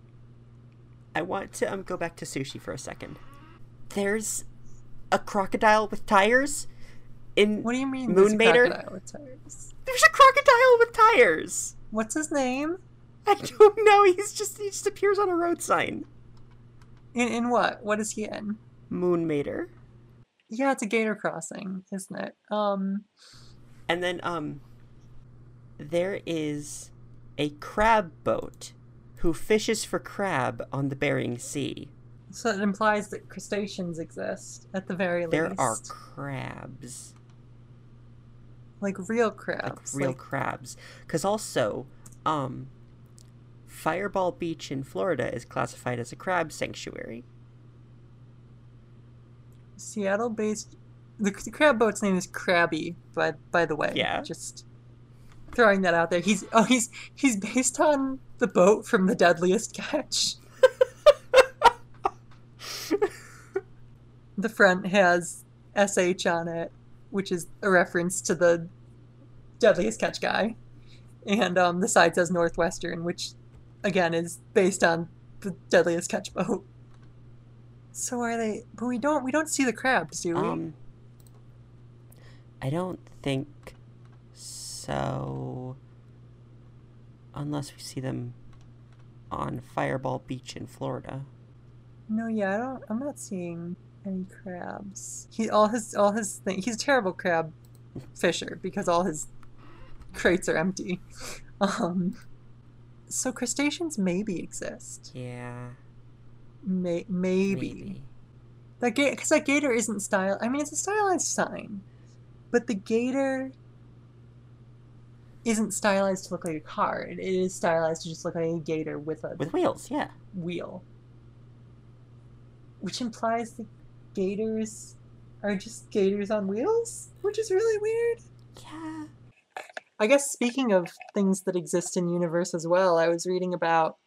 I want to um, go back to sushi for a second. There's a crocodile with tires in What do you mean? Moon there's a Mater? crocodile with tires? There's a crocodile with tires. What's his name? I don't know. He's just he just appears on a road sign. In in what? What is he in? Moon Mater. Yeah, it's a gator crossing, isn't it? Um, And then um there is a crab boat who fishes for crab on the Bering Sea. So it implies that crustaceans exist at the very There least. There are crabs, like real crabs, like real like- crabs. Because also, um, Fireball Beach in Florida is classified as a crab sanctuary. Seattle-based. The, the crab boat's name is Crabby. By by the way, Yeah. Just throwing that out there. He's oh he's he's based on the boat from the Deadliest Catch. the front has sh on it, which is a reference to the Deadliest Catch guy, and um, the side says Northwestern, which again is based on the Deadliest Catch boat. So are they? But we don't we don't see the crabs, do we? Um, I don't think so. Unless we see them on Fireball Beach in Florida. no, yeah, I don't. I'm not seeing any crabs. He all his all his thing. He's a terrible crab fisher because all his crates are empty. Um, so crustaceans maybe exist. Yeah, May, maybe. maybe. That gator, because that gator isn't style. I mean, it's a stylized sign, but the gator isn't stylized to look like a car. It is stylized to just look like a gator with a With wheels, yeah. wheel, which implies the gators are just gators on wheels, which is really weird. Yeah. I guess speaking of things that exist in universe as well, I was reading about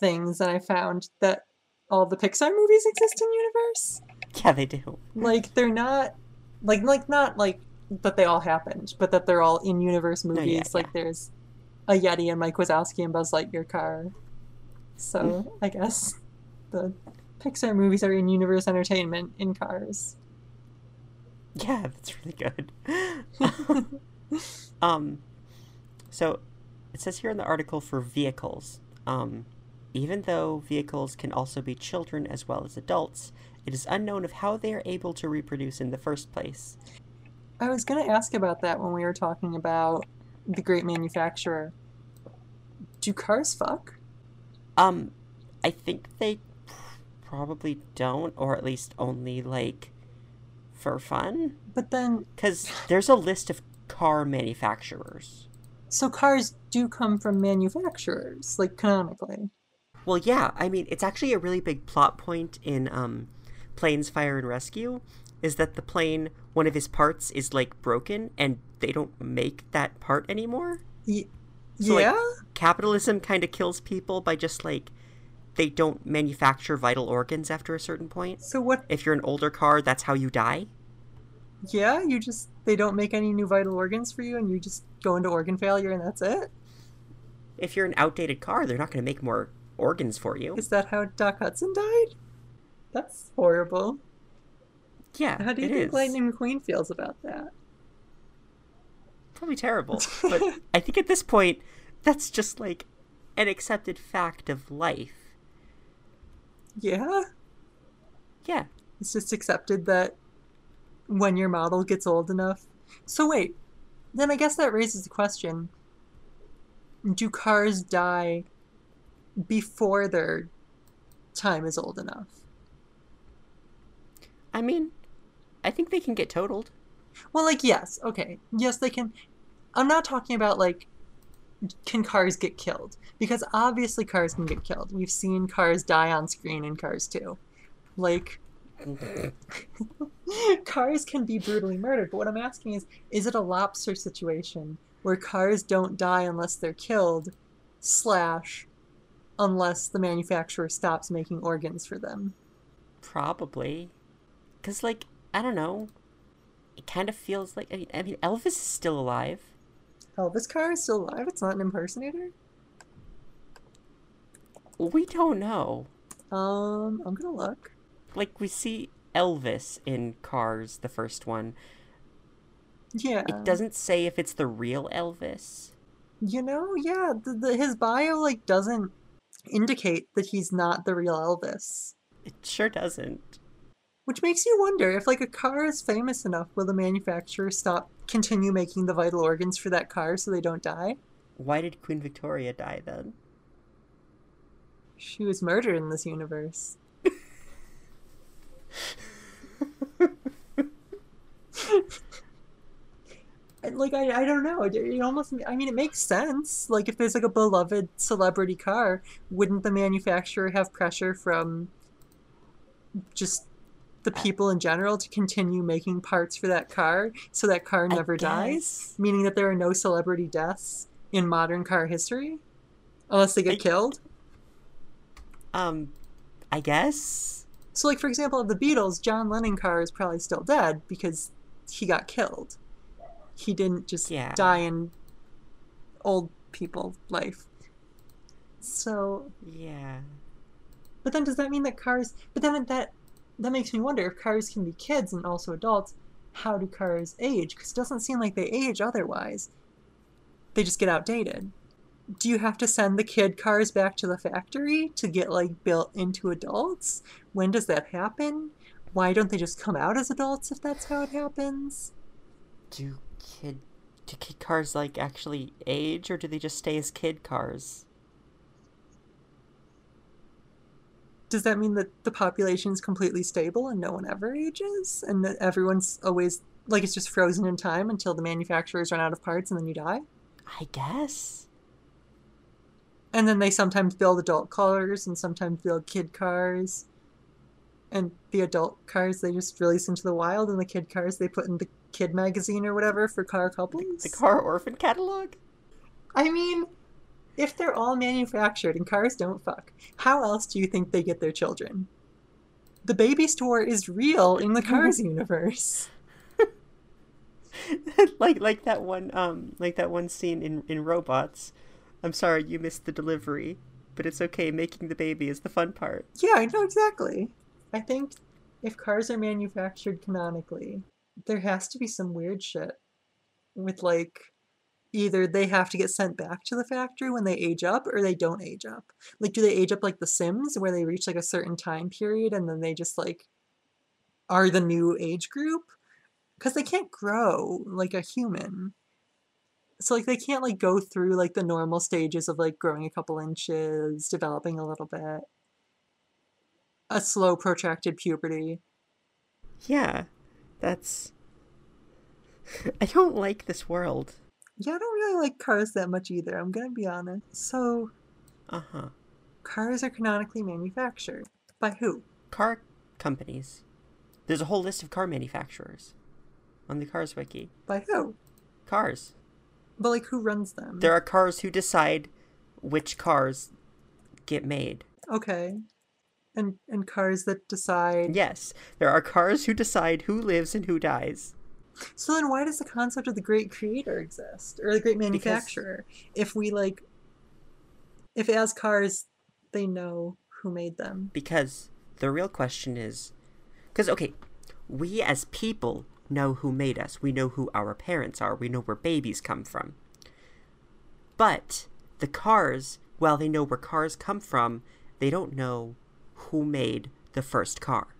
things and I found that all the Pixar movies exist in universe. Yeah, they do. like they're not like like not like that they all happened, but that they're all in universe No, yeah, movies. Like there's a Yeti and Mike Wazowski and Buzz Lightyear car. So Mm. I guess the Pixar movies are in universe entertainment in cars. Yeah, that's really good. um, so it says here in the article for vehicles, um, even though vehicles can also be children as well as adults, it is unknown of how they are able to reproduce in the first place. I was gonna ask about that when we were talking about the great manufacturer. Do cars fuck? Um, I think they probably don't, or at least only like for fun, But then because there's a list of car manufacturers. so cars do come from manufacturers, like canonically. Well, yeah, I mean, it's actually a really big plot point in um, Planes, Fire, and Rescue is that the plane, one of his parts is like broken and they don't make that part anymore. Y- So, like, yeah? Capitalism kind of kills people by just like they don't manufacture vital organs after a certain point. so what If you're an older car, that's how you die. Yeah, you just they don't make any new vital organs for you, and you just go into organ failure, and that's it. If you're an outdated car, they're not going to make more organs for you. Is that how Doc Hudson died? That's horrible. Yeah, How do you think is. Lightning McQueen feels about that? Probably terrible. But I think at this point, that's just like an accepted fact of life. Yeah, Yeah. it's just accepted that when your model gets old enough. So wait, then I guess that raises the question: Do cars die before their time is old enough? I mean, I think they can get totaled. Well, like, yes, okay. Yes, they can. I'm not talking about, like, can cars get killed? Because obviously cars can get killed. We've seen cars die on screen in Cars too. Like, cars can be brutally murdered, but what I'm asking is is it a lobster situation where cars don't die unless they're killed, slash, unless the manufacturer stops making organs for them? Probably. Because, like, I don't know. It kind of feels like. I mean, I mean, Elvis is still alive. Elvis car is still alive? It's not an impersonator? We don't know. Um, I'm gonna look. Like, we see Elvis in Cars, the first one. Yeah. It doesn't say if it's the real Elvis. You know, yeah, the, the, his bio like doesn't indicate that he's not the real Elvis, It sure doesn't. which makes you wonder if like a car is famous enough, will the manufacturer stop continue making the vital organs for that car so they don't die? Why did Queen Victoria die then? She was murdered in this universe. Like I, I don't know it, it almost i mean it makes sense like if there's like a beloved celebrity car wouldn't the manufacturer have pressure from just the people in general to continue making parts for that car so that car never dies meaning that there are no celebrity deaths in modern car history unless they get I- killed Um, I guess. so like for example of the beatles john lennon car is probably still dead because he got killed he didn't just Yeah. die in old people life so Yeah. but then does that mean that cars but then that that makes me wonder if cars can be kids and also adults how do cars age? Because it doesn't seem like they age otherwise. They just get outdated. Do you have to send the kid cars back to the factory to get like built into adults? When does that happen? Why don't they just come out as adults if that's how it happens? Do kid do kid cars like actually age or do they just stay as kid cars? Does that mean that the population is completely stable and no one ever ages and that everyone's always like it's just frozen in time until the manufacturers run out of parts and then you die I guess. and then they sometimes build adult cars and sometimes build kid cars and the adult cars they just release into the wild and the kid cars they put in the kid magazine or whatever for car couples The car orphan catalog? i mean if they're all manufactured and cars don't fuck how else do you think they get their children the baby store is real in the cars universe like like that one um like that one scene in in robots. I'm sorry you missed the delivery, but it's okay. Making the baby is the fun part. Yeah, I know exactly. I think if cars are manufactured canonically, there has to be some weird shit with like either they have to get sent back to the factory when they age up or they don't age up. Like do they age up like the Sims where they reach like a certain time period and then they just like are the new age group? Cuz they can't grow like a human. So like they can't like go through like the normal stages of like growing a couple inches, developing a little bit a slow protracted puberty. Yeah, that's. I don't like this world. Yeah, I don't really like cars that much either, I'm gonna be honest. So, Uh huh. cars are canonically manufactured. By who? Car companies. There's a whole list of car manufacturers on the Cars Wiki. By who? Cars. But like who runs them? There are cars who decide which cars get made. Okay. And and cars that decide. Yes, there are cars who decide who lives and who dies. So then why does the concept of the great creator exist? Or the great manufacturer? If we like if as cars they know who made them. Because the real question is because, okay, we as people know who made us. We know who our parents are. We know where babies come from. But the cars, while they know where cars come from, they don't know who made the first car.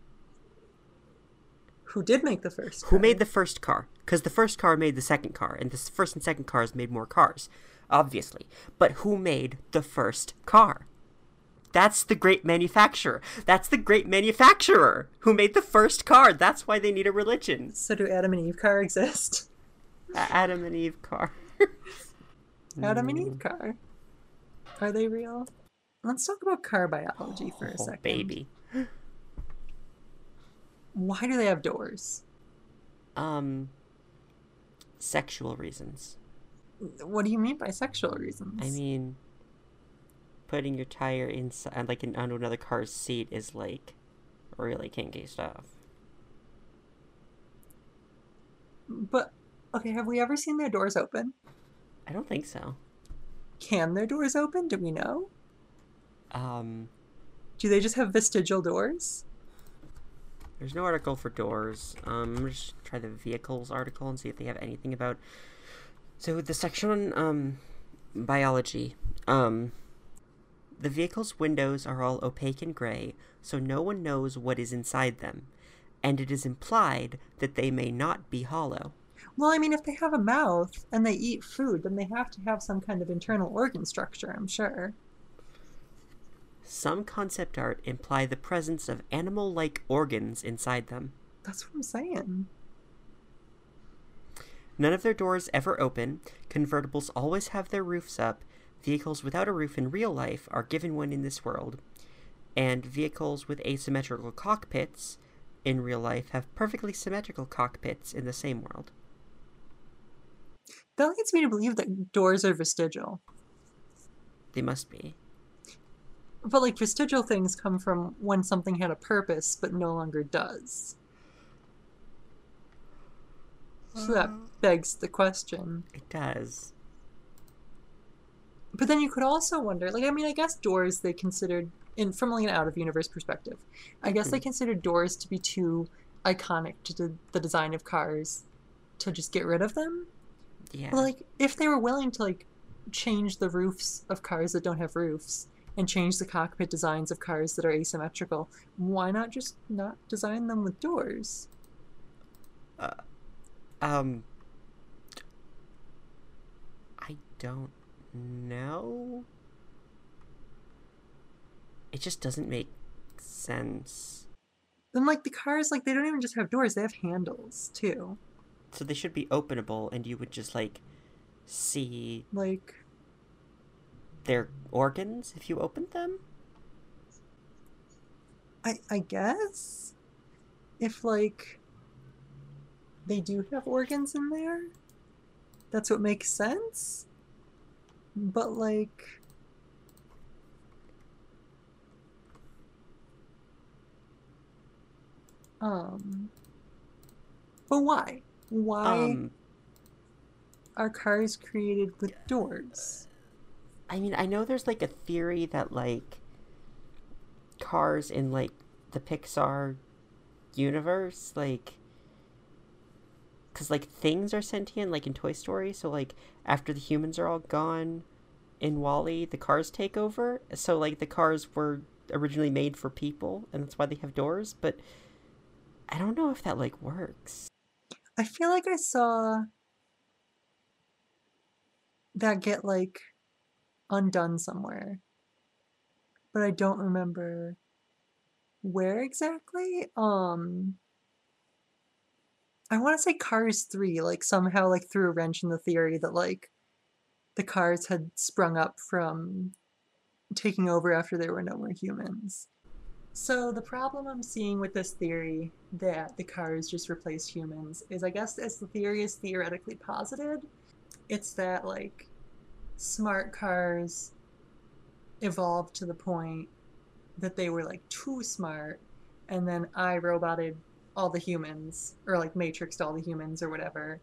Who did make the first Who made the first car? Because the first car made the second car, and the first and second cars made more cars, obviously. But who made the first car? That's the great manufacturer. That's the great manufacturer who made the first car. That's why they need a religion. So do Adam and Eve car exist? Adam and Eve car. Adam and mm. Eve car. Are they real? Let's talk about car biology for a Oh, second. baby. Why do they have doors? Um, sexual reasons. What do you mean by sexual reasons? I mean, putting your tire inside, like in, onto another car's seat, is like really kinky stuff. but okay, have we ever seen their doors open? I don't think so. Can their doors open? Do we know? Um, Do they just have vestigial doors? There's no article for doors. Um, I'm just try the vehicles article and see if they have anything about. So the section on um, biology. Um, the vehicle's windows are all opaque and gray, so no one knows what is inside them, and it is implied that they may not be hollow. Well, I mean, if they have a mouth and they eat food, then they have to have some kind of internal organ structure, I'm sure. Some concept art imply the presence of animal like organs inside them. That's what I'm saying. None of their doors ever open, convertibles always have their roofs up, vehicles without a roof in real life are given one in this world, and vehicles with asymmetrical cockpits in real life have perfectly symmetrical cockpits in the same world. That leads me to believe that doors are vestigial. They must be. But like vestigial things come from when something had a purpose but no longer does. So that uh-huh. begs the question. It does. But then you could also wonder, like I mean, I guess doors they considered in from like an out of universe perspective. I guess they hmm. considered doors to be too iconic to the, the design of cars to just get rid of them. Yeah. But like if they were willing to like change the roofs of cars that don't have roofs and change the cockpit designs of cars that are asymmetrical, why not just not design them with doors? Um, I don't know. It just doesn't make sense. Then, like the cars, like they don't even just have doors; they have handles too. So they should be openable, and you would just like see Like their organs if you opened them. I I guess if like they do have organs in there, that's what makes sense. But like um but why? Why Um, are cars created with doors? I mean, I know there's like a theory that like cars in like the Pixar universe, like, because like things are sentient, like in Toy Story. So like after the humans are all gone in WALL-E, the cars take over. So like the cars were originally made for people, and that's why they have doors. But I don't know if that like works. I feel like I saw that get like undone somewhere. But I don't remember where exactly. Um I want to say Cars 3 like somehow like threw a wrench in the theory that like the cars had sprung up from taking over after there were no more humans. So the problem I'm seeing with this theory that the cars just replaced humans is I guess as the theory is theoretically posited, it's that like smart cars evolved to the point that they were like too smart and then I roboted all the humans or like matrixed all the humans or whatever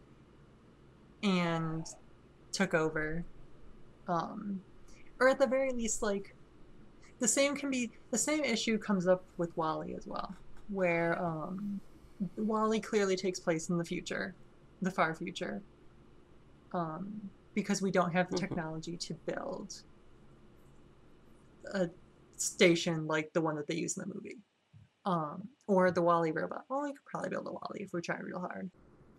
and took over. Um or at the very least like the same can be the same issue comes up with WALL-E as well, where um, WALL-E clearly takes place in the future, the far future, um, because we don't have the Mhm. technology to build a station like the one that they use in the movie, um, or the WALL-E robot. Well, we could probably build a WALL-E if we try real hard.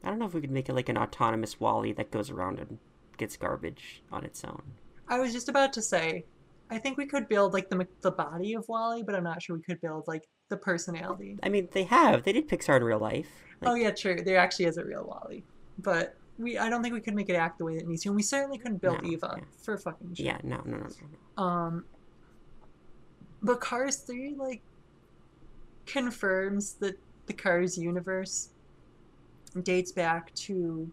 I don't know if we could make it like an autonomous WALL-E that goes around and gets garbage on its own. I was just about to say, I think we could build like the the body of WALL-E, but I'm not sure we could build like the personality. I mean, they have. They did Pixar in real life. Like, oh yeah, true. There actually is a real WALL-E, but we I don't think we could make it act the way it needs to, and we certainly couldn't build No, Eva yeah. for fucking sure. Yeah, no, no, no, no. no. Um, but Cars Three like confirms that the Cars universe dates back to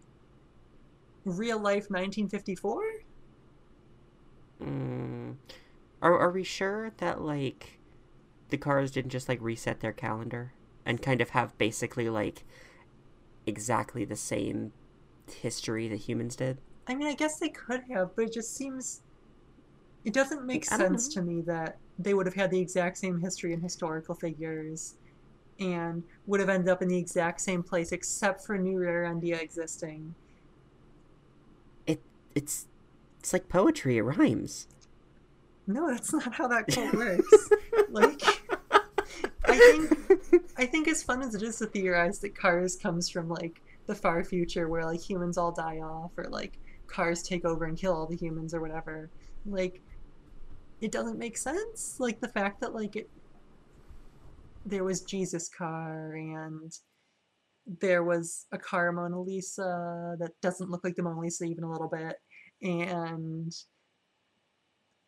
real life 1954. Mm. Are are we sure that like the cars didn't just like reset their calendar and kind of have basically like exactly the same history that humans did? I mean, I guess they could have, but it just seems it doesn't make sense to me that they would have had the exact same history and historical figures and would have ended up in the exact same place except for New Rarendia existing. It it's it's like poetry. It rhymes. No, that's not how that quote works. like I think I think as fun as it is to theorize that cars comes from like the far future where like humans all die off or like cars take over and kill all the humans or whatever. Like it doesn't make sense. Like the fact that like it there was Jesus car and there was a car Mona Lisa that doesn't look like the Mona Lisa even a little bit and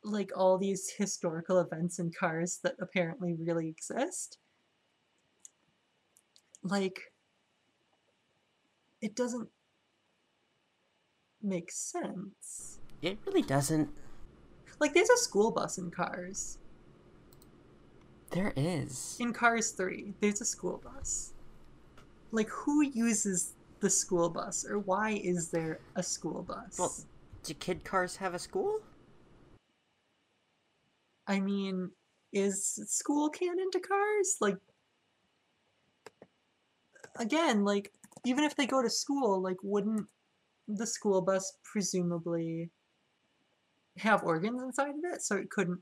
like all these historical events and cars that apparently really exist like it doesn't make sense It really doesn't. like there's a school bus in cars There is. in cars 3 there's a school bus like who uses the school bus or why is there a school bus Well, do kid cars have a school? I mean, is school canon to cars? Like, again, like, even if they go to school, like, wouldn't the school bus presumably have organs inside of it so it couldn't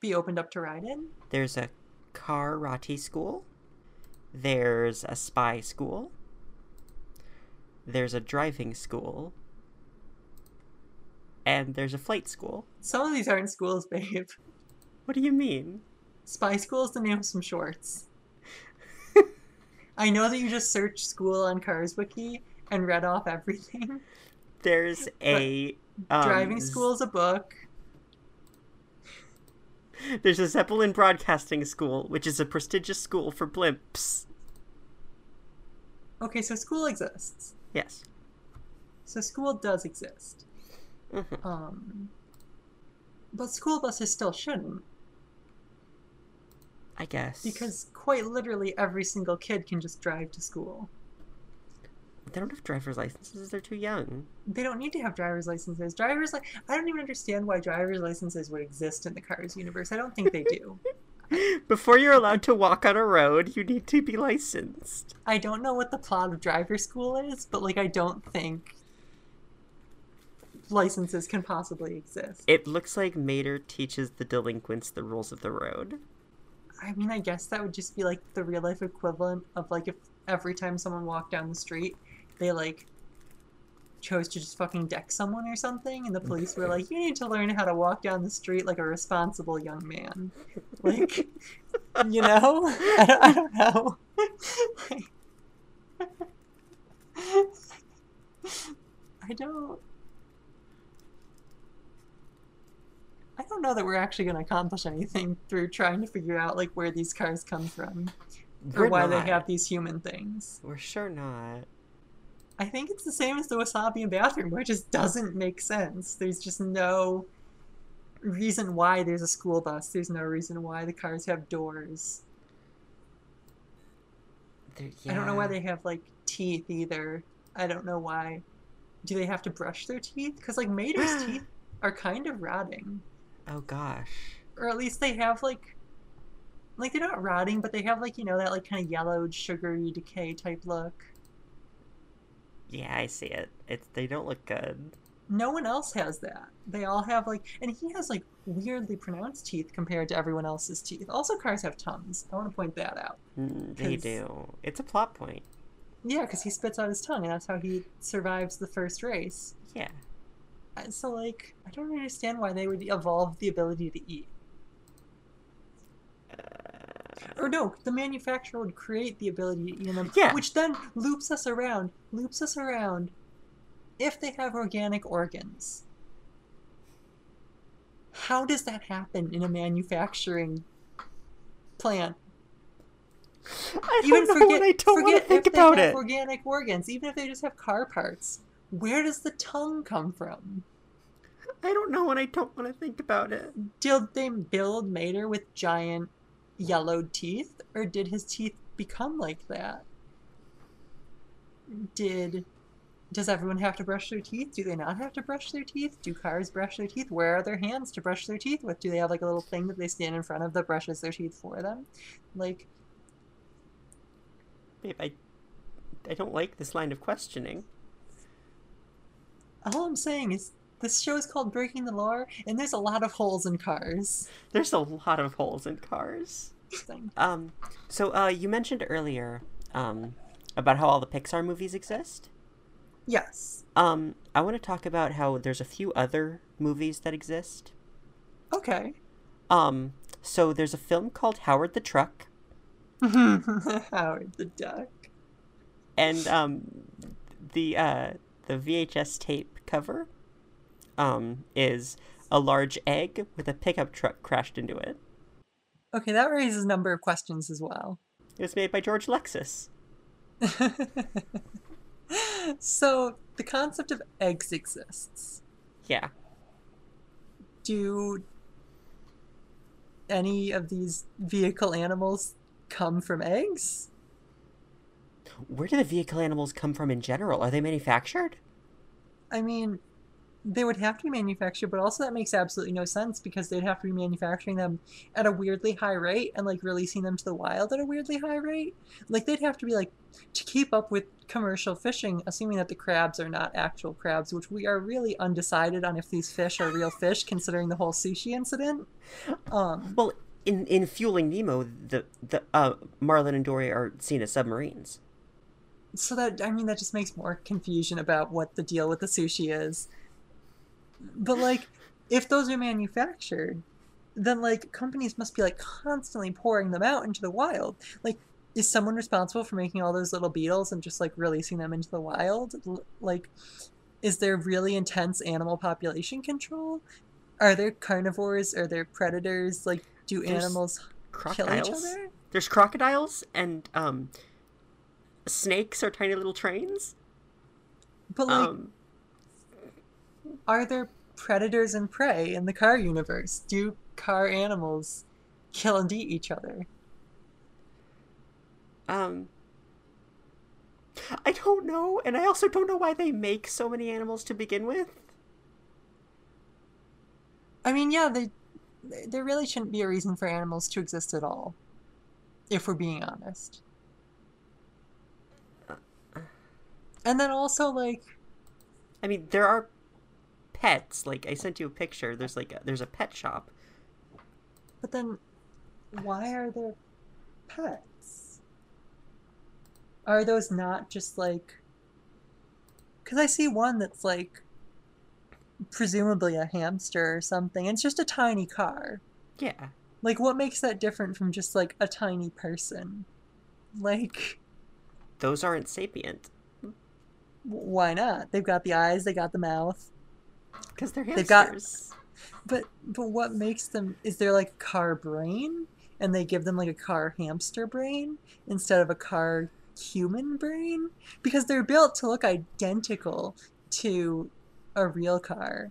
be opened up to ride in? There's a karate school. There's a spy school. There's a driving school. And there's a flight school. Some of these aren't schools, babe. What do you mean? Spy school is the name of some shorts. I know that you just searched school on Cars Wiki and read off everything. There's a um, Driving school is a book. There's a Zeppelin Broadcasting School, which is a prestigious school for blimps. Okay, so school exists. Yes. So school does exist. Mhm. Um, but school buses still shouldn't, I guess. because quite literally every single kid can just drive to school. they don't have driver's licenses, they're too young. They don't need to have driver's licenses. Drivers like I don't even understand why driver's licenses would exist in the Cars universe. I don't think they do. Before you're allowed to walk on a road, you need to be licensed. I don't know what the plot of driver school is, but like I don't think licenses can possibly exist. It looks like Mater teaches the delinquents the rules of the road. I mean, I guess that would just be like the real life equivalent of like if every time someone walked down the street, they like chose to just fucking deck someone or something, and the police were like, "You need to learn how to walk down the street like a responsible young man." Like, you know, I don't, I don't know. I don't. I don't know that we're actually going to accomplish anything through trying to figure out like where these cars come from or We're why they have these human things. We're sure not. I think it's the same as the wasabi and bathroom, where it just doesn't make sense. There's just no reason why there's a school bus. There's no reason why the cars have doors. They're- I don't know why they have like teeth either. I don't know why. Do they have to brush their teeth? Because like Mater's teeth are kind of rotting, Oh gosh. or at least they have like, like they're not rotting, but they have like you know that like kind of yellowed, sugary decay type look. Yeah, I see it. It's they don't look good. No one else has that. They all have like, and he has like weirdly pronounced teeth compared to everyone else's teeth. Also, cars have tongues. I want to point that out. Mm, They do. It's a plot point. Yeah, because he spits out his tongue, and that's how he survives the first race. Yeah. Uh, So, like, I don't understand why they would evolve the ability to eat. Or no, the manufacturer would create the ability to eat them, Yeah. which then loops us around, loops us around. If they have organic organs, how does that happen in a manufacturing plant? I Even don't know forget, I don't want forget to think if they about have it. organic organs, even if they just have car parts. Where does the tongue come from? I don't know and I don't want to think about it. Did they build Mater with giant yellowed teeth, or did his teeth become like that? Did does everyone have to brush their teeth? Do they not have to brush their teeth? Do cars brush their teeth? Where are their hands to brush their teeth with? Do they have like a little thing that they stand in front of that brushes their teeth for them? Like, Babe, I I don't like this line of questioning. All I'm saying is this show is called Breaking the Law, and there's a lot of holes in cars. There's a lot of holes in cars. Um, so uh, you mentioned earlier um, about how all the Pixar movies exist. Yes. Um, I want to talk about how there's a few other movies that exist. Okay. Um, so there's a film called Howard the Truck, Howard the Duck. and um, the uh, the VHS tape cover um, is a large egg with a pickup truck crashed into it. Okay, that raises a number of questions as well. It was made by George Lexus. so the concept of eggs exists. Yeah. Do any of these vehicle animals come from eggs? Where do the vehicle animals come from in general? Are they manufactured? I mean, they would have to be manufactured, but also that makes absolutely no sense because they'd have to be manufacturing them at a weirdly high rate and like releasing them to the wild at a weirdly high rate. Like they'd have to be like to keep up with commercial fishing, assuming that the crabs are not actual crabs, which we are really undecided on if these fish are real fish, considering the whole sushi incident. Um, Well, in in Fueling Nemo, the the uh, Marlin and Dory are seen as submarines. So that I mean that just makes more confusion about what the deal with the sushi is. But like, if those are manufactured, then like companies must be like constantly pouring them out into the wild. Like, is someone responsible for making all those little beetles and just like releasing them into the wild? Like, is there really intense animal population control? Are there carnivores? Are there predators? Like, do There's animals kill each Crocodiles. other? There's crocodiles and um, snakes are tiny little trains. But like, Um, are there predators and prey in the car universe? Do car animals kill and eat each other? um, I don't know, and I also don't know why they make so many animals to begin with. I mean, yeah, they, they- there really shouldn't be a reason for animals to exist at all, if we're being honest. And then also, like, I mean, there are pets. Like I sent you a picture. There's like a, there's a pet shop. but then why are there pets? Are those not just like. Because I see one that's like presumably a hamster or something. It's just a tiny car. Yeah. Like, what makes that different from just like a tiny person? Like, Those aren't sapient why not? They've got the eyes, they got the mouth. because they're They've got- But but what makes them? Is there like a car brain, and they give them like a car hamster brain instead of a car human brain? Because they're built to look identical to a real car.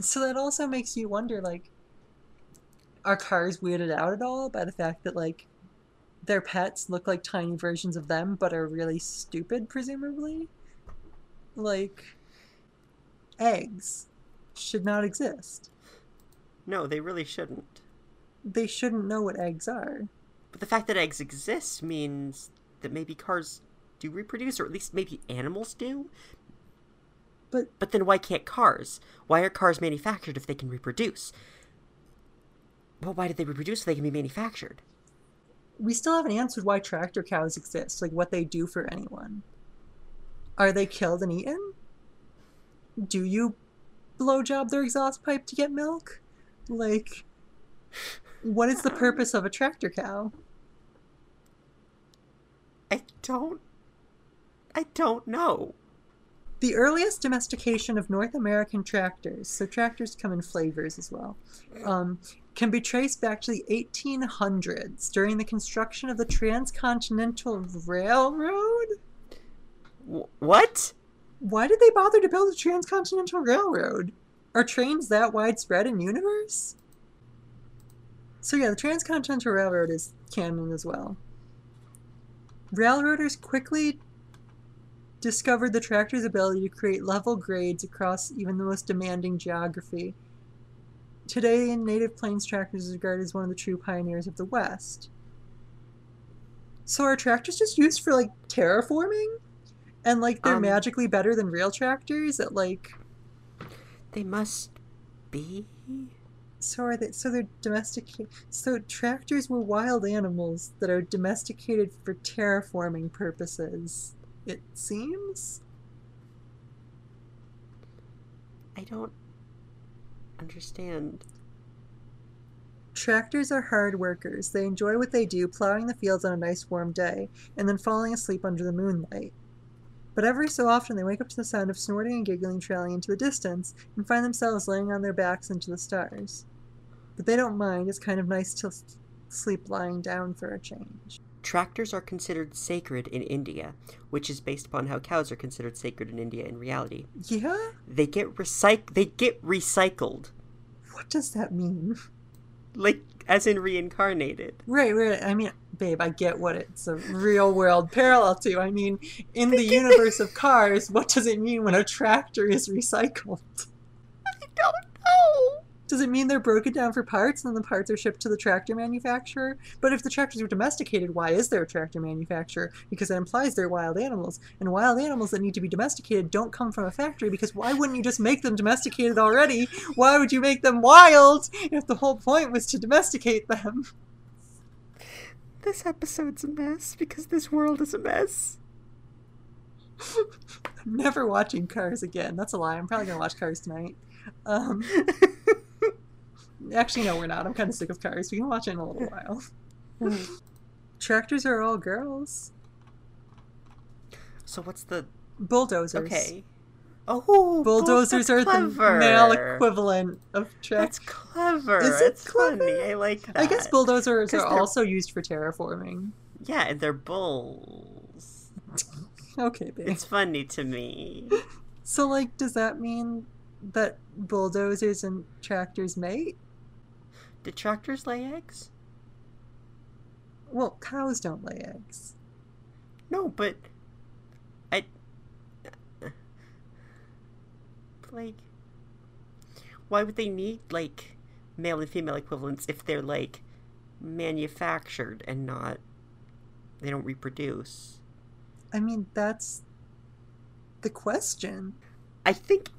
So that also makes you wonder, like, are cars weirded out at all by the fact that like their pets look like tiny versions of them, but are really stupid, presumably? Like, eggs should not exist. No, they really shouldn't. They shouldn't know what eggs are. But the fact that eggs exist means that maybe cars do reproduce, or at least maybe animals do. But But then why can't cars? Why are cars manufactured if they can reproduce? Well, why did they reproduce so they can be manufactured? we still haven't answered why tractor cows exist, like what they do for anyone. Are they killed and eaten? Do you blowjob their exhaust pipe to get milk? Like, what is the purpose of a tractor cow? I don't. I don't know. The earliest domestication of North American tractors, so tractors come in flavors as well, um, can be traced back to the 1800s during the construction of the Transcontinental Railroad. What? Why did they bother to build a transcontinental railroad? Are trains that widespread in universe? So yeah, the transcontinental railroad is canon as well. Railroaders quickly discovered the tractor's ability to create level grades across even the most demanding geography. Today, in native plains tractors is regarded as one of the true pioneers of the West. So are tractors just used for like terraforming? And like they're Um, magically better than real tractors at like They must be. so are they so they're domesticated so tractors were wild animals that are domesticated for terraforming purposes it seems I don't understand. Tractors are hard workers. They enjoy what they do, plowing the fields on a nice warm day, and then falling asleep under the moonlight. But every so often they wake up to the sound of snorting and giggling trailing into the distance, and find themselves laying on their backs into the stars. But they don't mind, it's kind of nice to sleep lying down for a change. Tractors are considered sacred in India, which is based upon how cows are considered sacred in India in reality. Yeah? They get recyc they get recycled, What does that mean? like as in reincarnated. Right, right. I mean, babe, I get what it's a real world parallel to. I mean, in the universe of cars, what does it mean when a tractor is recycled? I don't know. Does it mean they're broken down for parts and then the parts are shipped to the tractor manufacturer? But if the tractors were domesticated, why is there a tractor manufacturer? Because that implies they're wild animals. And wild animals that need to be domesticated don't come from a factory because why wouldn't you just make them domesticated already? Why would you make them wild if the whole point was to domesticate them? This episode's a mess because this world is a mess. I'm never watching Cars again. That's a lie. I'm probably gonna watch Cars tonight. Um, actually, no, we're not. I'm kind of sick of Cars. We can watch it in a little while. Tractors are all girls. so what's the Bulldozers. okay? Oh, Bulldozers are clever. the male equivalent of tractors. That's clever. Is it It's clever? funny. I like that. I guess bulldozers are they're- also used for terraforming. Yeah, and they're bulls. Okay, babe. It's funny to me. So, like, does that mean that bulldozers and tractors mate? Did tractors lay eggs? Well, cows don't lay eggs. No, but I like why would they need like male and female equivalents if they're like manufactured and not they don't reproduce? I mean, that's the question. I think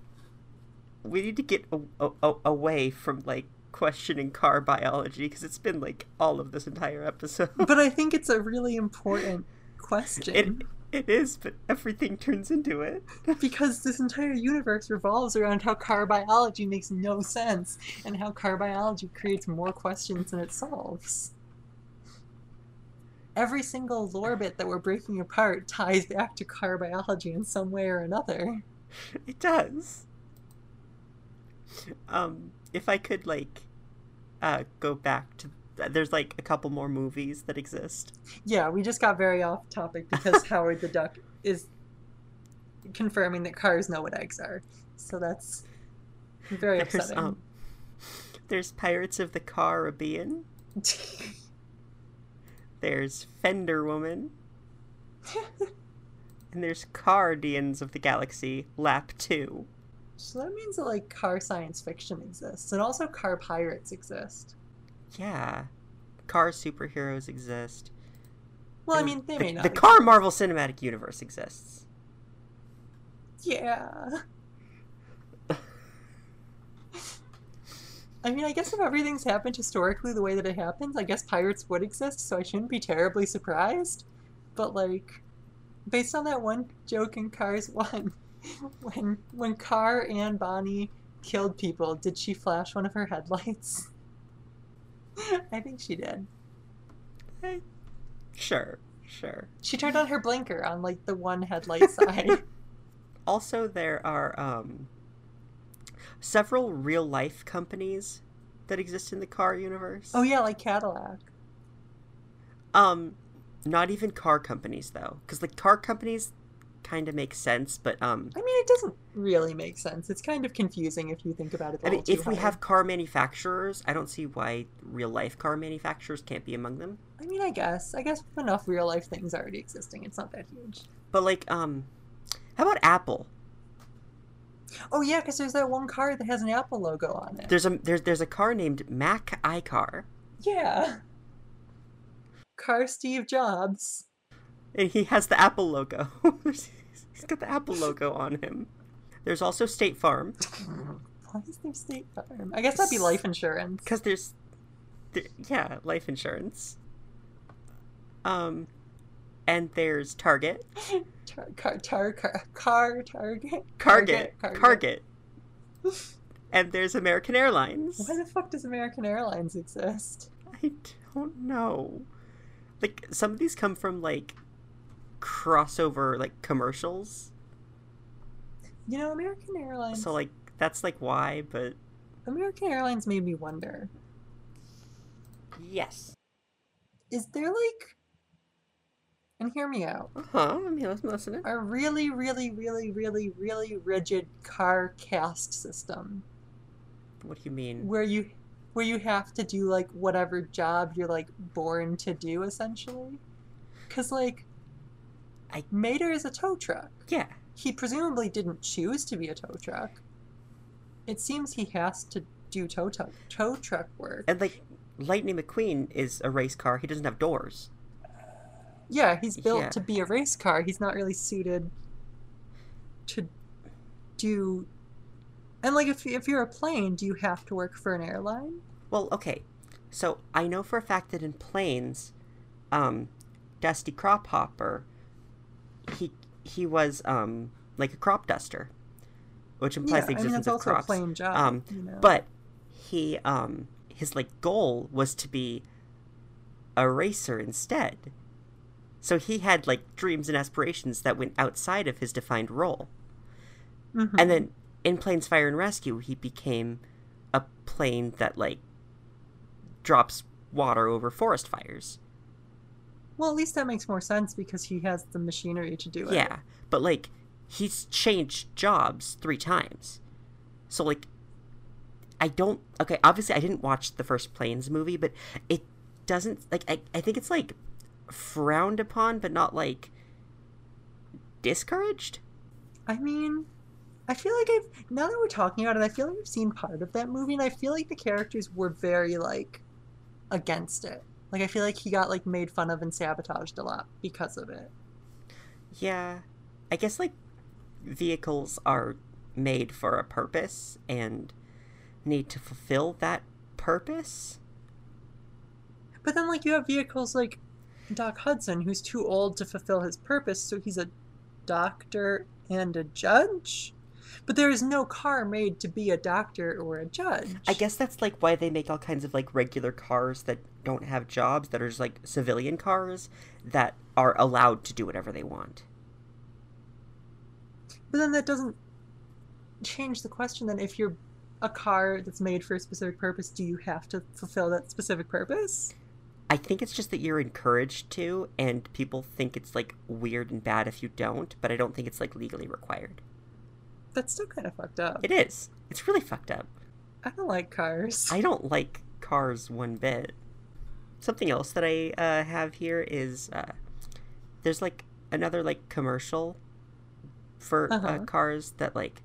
we need to get a- a- away from like questioning car biology because it's been like all of this entire episode. But I think it's a really important question. It it is, but everything turns into it. because this entire universe revolves around how car biology makes no sense and how car biology creates more questions than it solves. Every single lore bit that we're breaking apart ties back to car biology in some way or another. It does. Um, if I could like, uh, go back to there's like a couple more movies that exist. Yeah, we just got very off topic because Howard the Duck is confirming that cars know what eggs are. So that's very There's upsetting. um, there's Pirates of the Caribbean. There's Fender Woman. and there's Cardians of the Galaxy Lap Two. So that means that like car science fiction exists and also car pirates exist. Yeah, car superheroes exist. Well, I mean, they the, may not. The car Marvel Cinematic Universe exists. Yeah. I mean, I guess if everything's happened historically the way that it happens, I guess pirates would exist, so I shouldn't be terribly surprised. But like, based on that one joke in Cars One, when when Car and Bonnie killed people, did she flash one of her headlights? I think she did. Eh, Sure, sure. She turned on her blinker on like the one headlight side. Also, there are um, several real life companies that exist in the car universe. oh yeah, like Cadillac. Um, not even car companies though, because like car companies kind of makes sense, but um, I mean, it doesn't really make sense. It's kind of confusing if you think about it. I mean, if too we hard. have car manufacturers, I don't see why real life car manufacturers can't be among them. I mean, I guess. I guess with enough real life things already existing, it's not that huge. But like, um, how about Apple? Oh yeah, because there's that one car that has an Apple logo on it. There's a there's there's a car named Mac iCar, Yeah. Car Steve Jobs. And he has the Apple logo. He's got the Apple logo on him. There's also State Farm Why is there State Farm? I guess that'd be life insurance. because there's, there, yeah, life insurance. Um, and there's Target, Tar, car, tar, car, car, Target. Carget, Target. And there's American Airlines. Why the fuck does American Airlines exist? I don't know. Like some of these come from like crossover like commercials. You know, American Airlines. So like that's like why, but American Airlines made me wonder: yes. is there like, and hear me out, Uh-huh. I mean, I'm listening. a really, really, really, really, really rigid car caste system What do you mean? where you, where you have to do like whatever job you're like born to do, essentially? Because like, I- Mater is a tow truck. Yeah. he presumably didn't choose to be a tow truck. It seems he has to do tow, tow, tow truck work. And like Lightning McQueen is a race car. He doesn't have doors. Yeah, he's built Yeah. to be a race car. He's not really suited to do. And like, if if you're a plane, do you have to work for an airline? Well, okay. So I know for a fact that in planes, um, Dusty Crophopper, he he was um like a crop duster, which implies yeah, the I mean existence of crops. a plane job. Um, you know? But he um his like goal was to be a racer instead. So he had like dreams and aspirations that went outside of his defined role. Mhm. And then in Planes Fire and Rescue, he became a plane that like drops water over forest fires. Well, at least that makes more sense because he has the machinery to do it. Yeah, but like he's changed jobs three times. So like I don't okay, obviously I didn't watch the first Planes movie, but it doesn't like I, I think it's like frowned upon but not like discouraged. I mean, I feel like I've now that we're talking about it, I feel like I've seen part of that movie, and I feel like the characters were very like against it. Like I feel like he got like made fun of and sabotaged a lot because of it. Yeah. I guess like vehicles are made for a purpose and need to fulfill that purpose. But then like you have vehicles like Doc Hudson, who's too old to fulfill his purpose, so he's a doctor and a judge. But there is no car made to be a doctor or a judge. I guess that's like why they make all kinds of like regular cars that don't have jobs that are just like civilian cars that are allowed to do whatever they want. But then that doesn't change the question. Then, if you're a car that's made for a specific purpose, do you have to fulfill that specific purpose? I think it's just that you're encouraged to and people think it's like weird and bad if you don't, but I don't think it's like legally required. That's still kind of fucked up. It is. It's really fucked up. I don't like cars. I don't like cars one bit. Something else that I uh, have here is uh, there's like another like commercial for uh Uh-huh. cars that like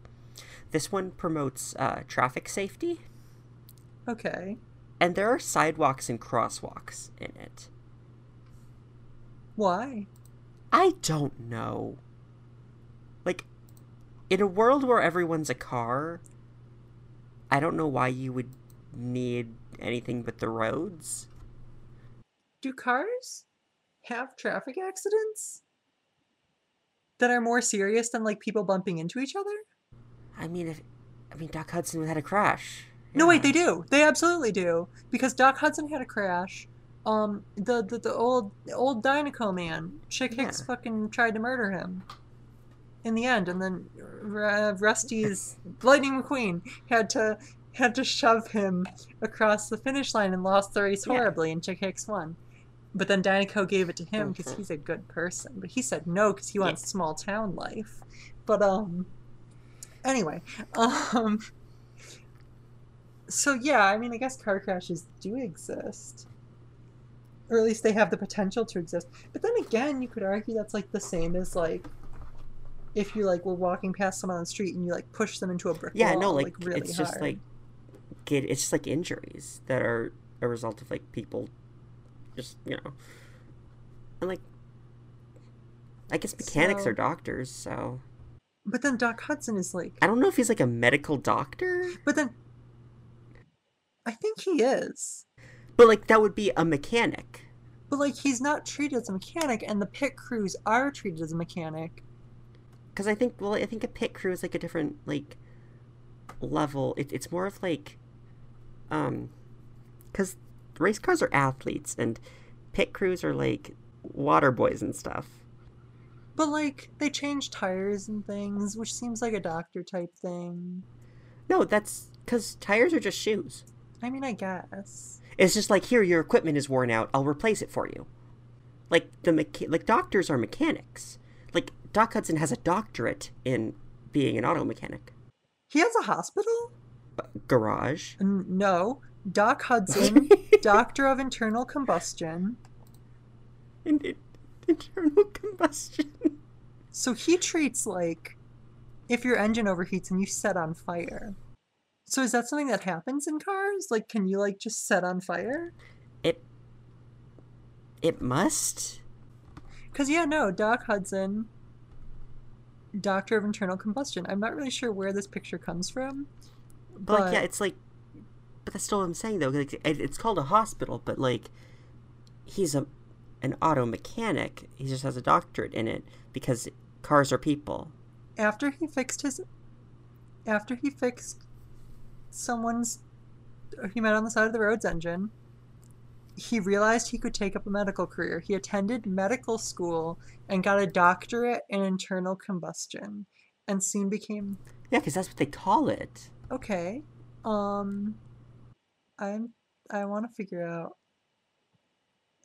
this one promotes uh, traffic safety Okay. and there are sidewalks and crosswalks in it. Why? I don't know. In a world where everyone's a car, I don't know why you would need anything but the roads. Do cars have traffic accidents that are more serious than like people bumping into each other? I mean, if I mean Doc Hudson had a crash. No, wait, they do. They absolutely do. Because Doc Hudson had a crash. Um, the the, the old the old Dinoco man, Chick Hicks Yeah. fucking tried to murder him. In the end, and then uh, Rusty's Lightning McQueen had to had to shove him across the finish line and lost the race Yeah. horribly, and Chick Hicks won. But then Dinoco gave it to him because he's a good person. But he said no because he wants Yeah. small town life. But um, anyway, um. So yeah, I mean, I guess car crashes do exist, or at least they have the potential to exist. But then again, you could argue that's like the same as like if you like were walking past someone on the street and you like push them into a brick Yeah, wall, no, like, really it's just like get it's just like injuries that are a result of like people just you know and like I guess mechanics So- are doctors, so But then Doc Hudson is like, I don't know if he's like a medical doctor, but then I think he is. but like that would be a mechanic. But like he's not treated as a mechanic, and the pit crews are treated as a mechanic. Because I think, well, I think a pit crew is like a different, like, level. It, it's more of like, um, because race cars are athletes and pit crews are like water boys and stuff. But like they change tires and things, which seems like a doctor type thing. No, that's because tires are just shoes. I mean, I guess. It's just like here, your equipment is worn out. I'll replace it for you. Like the mecha- like doctors are mechanics. Doc Hudson has a doctorate in being an auto mechanic. He has a hospital? Garage. N- No. Doc Hudson, Doctor of Internal Combustion. In- in- internal combustion. So he treats like if your engine overheats and you set on fire. So is that something that happens in cars? Like can you like just set on fire? It. It must. Cuz yeah, no, Doc Hudson Doctor of Internal Combustion. I'm not really sure where this picture comes from. But, like, yeah, it's like. But that's still what I'm saying though. Like, it- it's called a hospital, but like, he's a an auto mechanic. He just has a doctorate in it because cars are people. after he fixed his after he fixed someone's he met on the side of the road's engine he realized he could take up a medical career. He attended medical school and got a doctorate in internal combustion and soon became Yeah, because that's what they call it. okay um i'm i want to figure out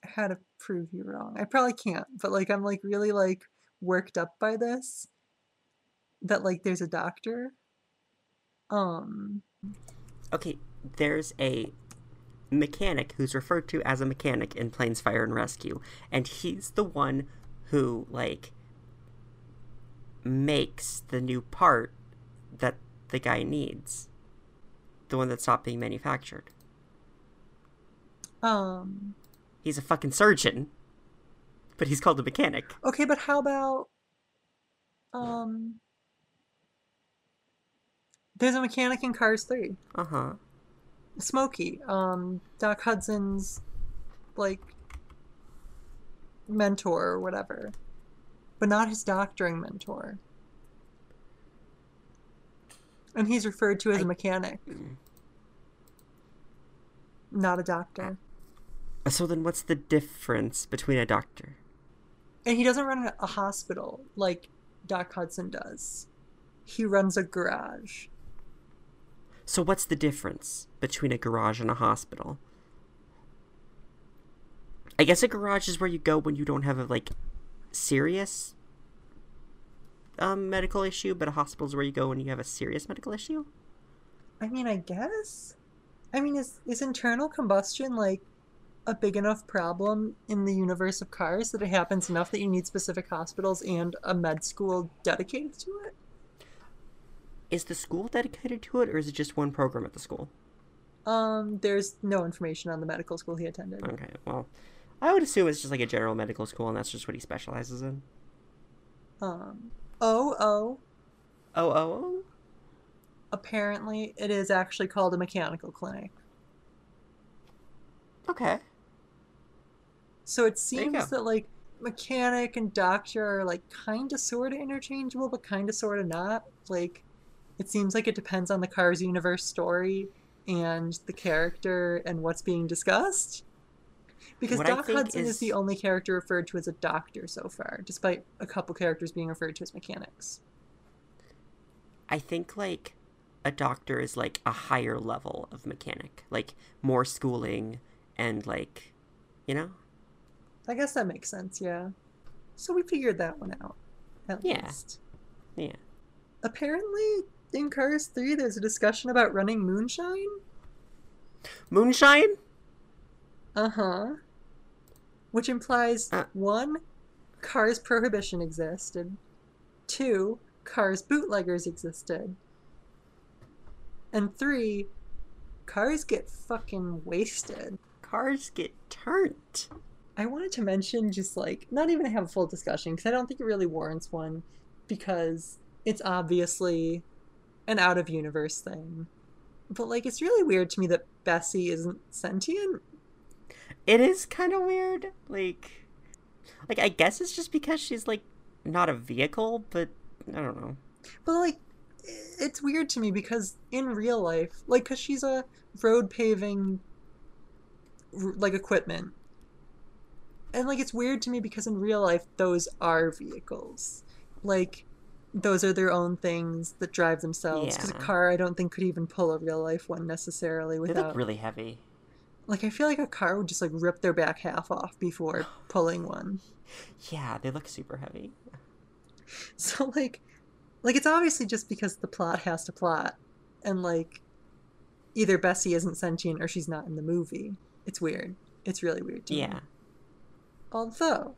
how to prove you wrong. I probably can't but like i'm like really like worked up by this that like there's a doctor. Um Okay, there's a mechanic who's referred to as a mechanic in Planes Fire and Rescue, and he's the one who like makes the new part that the guy needs. The one that stopped being manufactured. um He's a fucking surgeon, but he's called a mechanic. okay but how about um there's a mechanic in cars 3 Uh huh. Smokey, um, Doc Hudson's like mentor or whatever, but not his doctoring mentor. And he's referred to as a I- mechanic, not a doctor. So then, what's the difference between a doctor? And he doesn't run a hospital like Doc Hudson does. He runs a garage. So what's the difference between a garage and a hospital? I guess a garage is where you go when you don't have a like serious um medical issue, but a hospital is where you go when you have a serious medical issue. I mean, I guess. I mean, is is internal combustion like a big enough problem in the universe of cars that it happens enough that you need specific hospitals and a med school dedicated to it? Is the school dedicated to it, or is it just one program at the school? Um, there's no information on the medical school he attended. Okay, well, I would assume it's just like a general medical school, and that's just what he specializes in. Um, oh, oh, Oh, oh, oh. apparently it is actually called a mechanical clinic. Okay. So it seems that like mechanic and doctor are like kind of sort of interchangeable, but kind of sort of not. Like it seems like it depends on the Cars universe story and the character and what's being discussed. Because What Doc Hudson is... is- the only character referred to as a doctor so far, despite a couple characters being referred to as mechanics. I think like a doctor is like a higher level of mechanic, like more schooling and like, you know. I guess that makes sense, yeah. So we figured that one out. At Yeah. least. Yeah. Apparently in Cars 3 there's a discussion about running moonshine. Moonshine? Uh huh. Which implies Uh. one, Cars prohibition existed. Two, Cars bootleggers existed. And three, Cars get fucking wasted. Cars get turned. I wanted to mention just like not even have a full discussion because I don't think it really warrants one because it's obviously an out of universe thing. But like it's really weird to me that Bessie isn't sentient. It is kind of weird. Like, like I guess it's just because she's like not a vehicle, but I don't know. But like it's weird to me because in real life, like, because she's a road paving, like, equipment. And, like, it's weird to me because in real life, those are vehicles. Like, those are their own things that drive themselves. Because Yeah. a car, I don't think, could even pull a real life one necessarily They without. look really heavy. Like, I feel like a car would just, like, rip their back half off before pulling one. Yeah, they look super heavy. So like like it's obviously just because the plot has to plot and like either Bessie isn't sentient or she's not in the movie. It's weird. It's really weird to me. Yeah. Although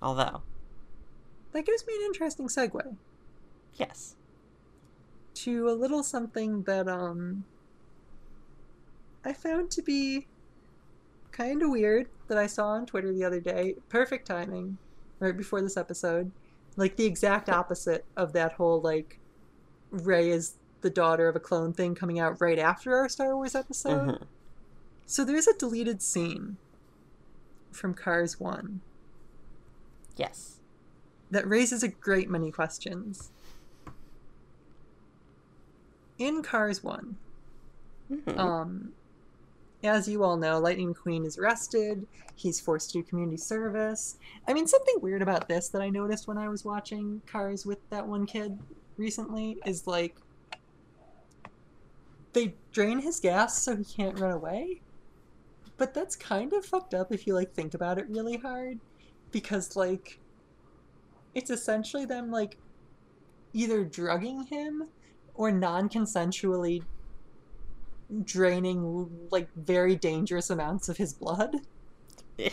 Although, that gives me an interesting segue yes. to a little something that um I found to be kind of weird that I saw on Twitter the other day. Perfect timing, right before this episode. Like the exact opposite of that whole like Rey is the daughter of a clone thing coming out right after our Star Wars episode. Mhm. So there's a deleted scene from Cars 1 Yes. that raises a great many questions. In Cars 1, Mhm. Um, as you all know, Lightning McQueen is arrested. He's forced to do community service. I mean, something weird about this that I noticed when I was watching Cars with that one kid recently is like they drain his gas so he can't run away. But that's kind of fucked up if you like think about it really hard because like it's essentially them like either drugging him or non-consensually draining like very dangerous amounts of his blood. it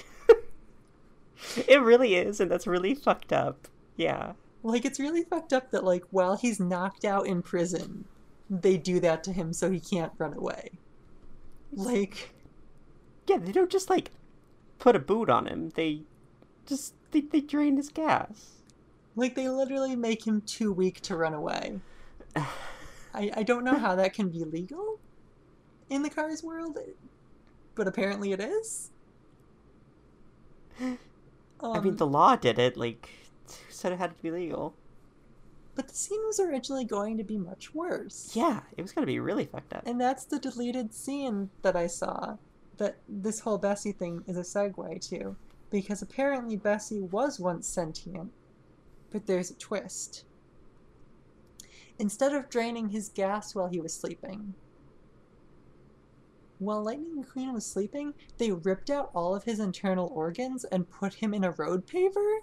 really is, and that's really fucked up. Yeah. Like it's really fucked up that like while he's knocked out in prison, they do that to him so he can't run away. Like Yeah, they don't just like put a boot on him. They just they, they drain his gas. like they literally make him too weak to run away. I, I don't know how that can be legal in the cars world, but apparently it is. I mean, Um, the law did it. Like, said it had to be legal? but the scene was originally going to be much worse. Yeah, it was gonna be really fucked up. And that's the deleted scene that I saw that this whole Bessie thing is a segue to. Because apparently Bessie was once sentient, but there's a twist. Instead of draining his gas while he was sleeping, while Lightning McQueen was sleeping, they ripped out all of his internal organs and put him in a road paver.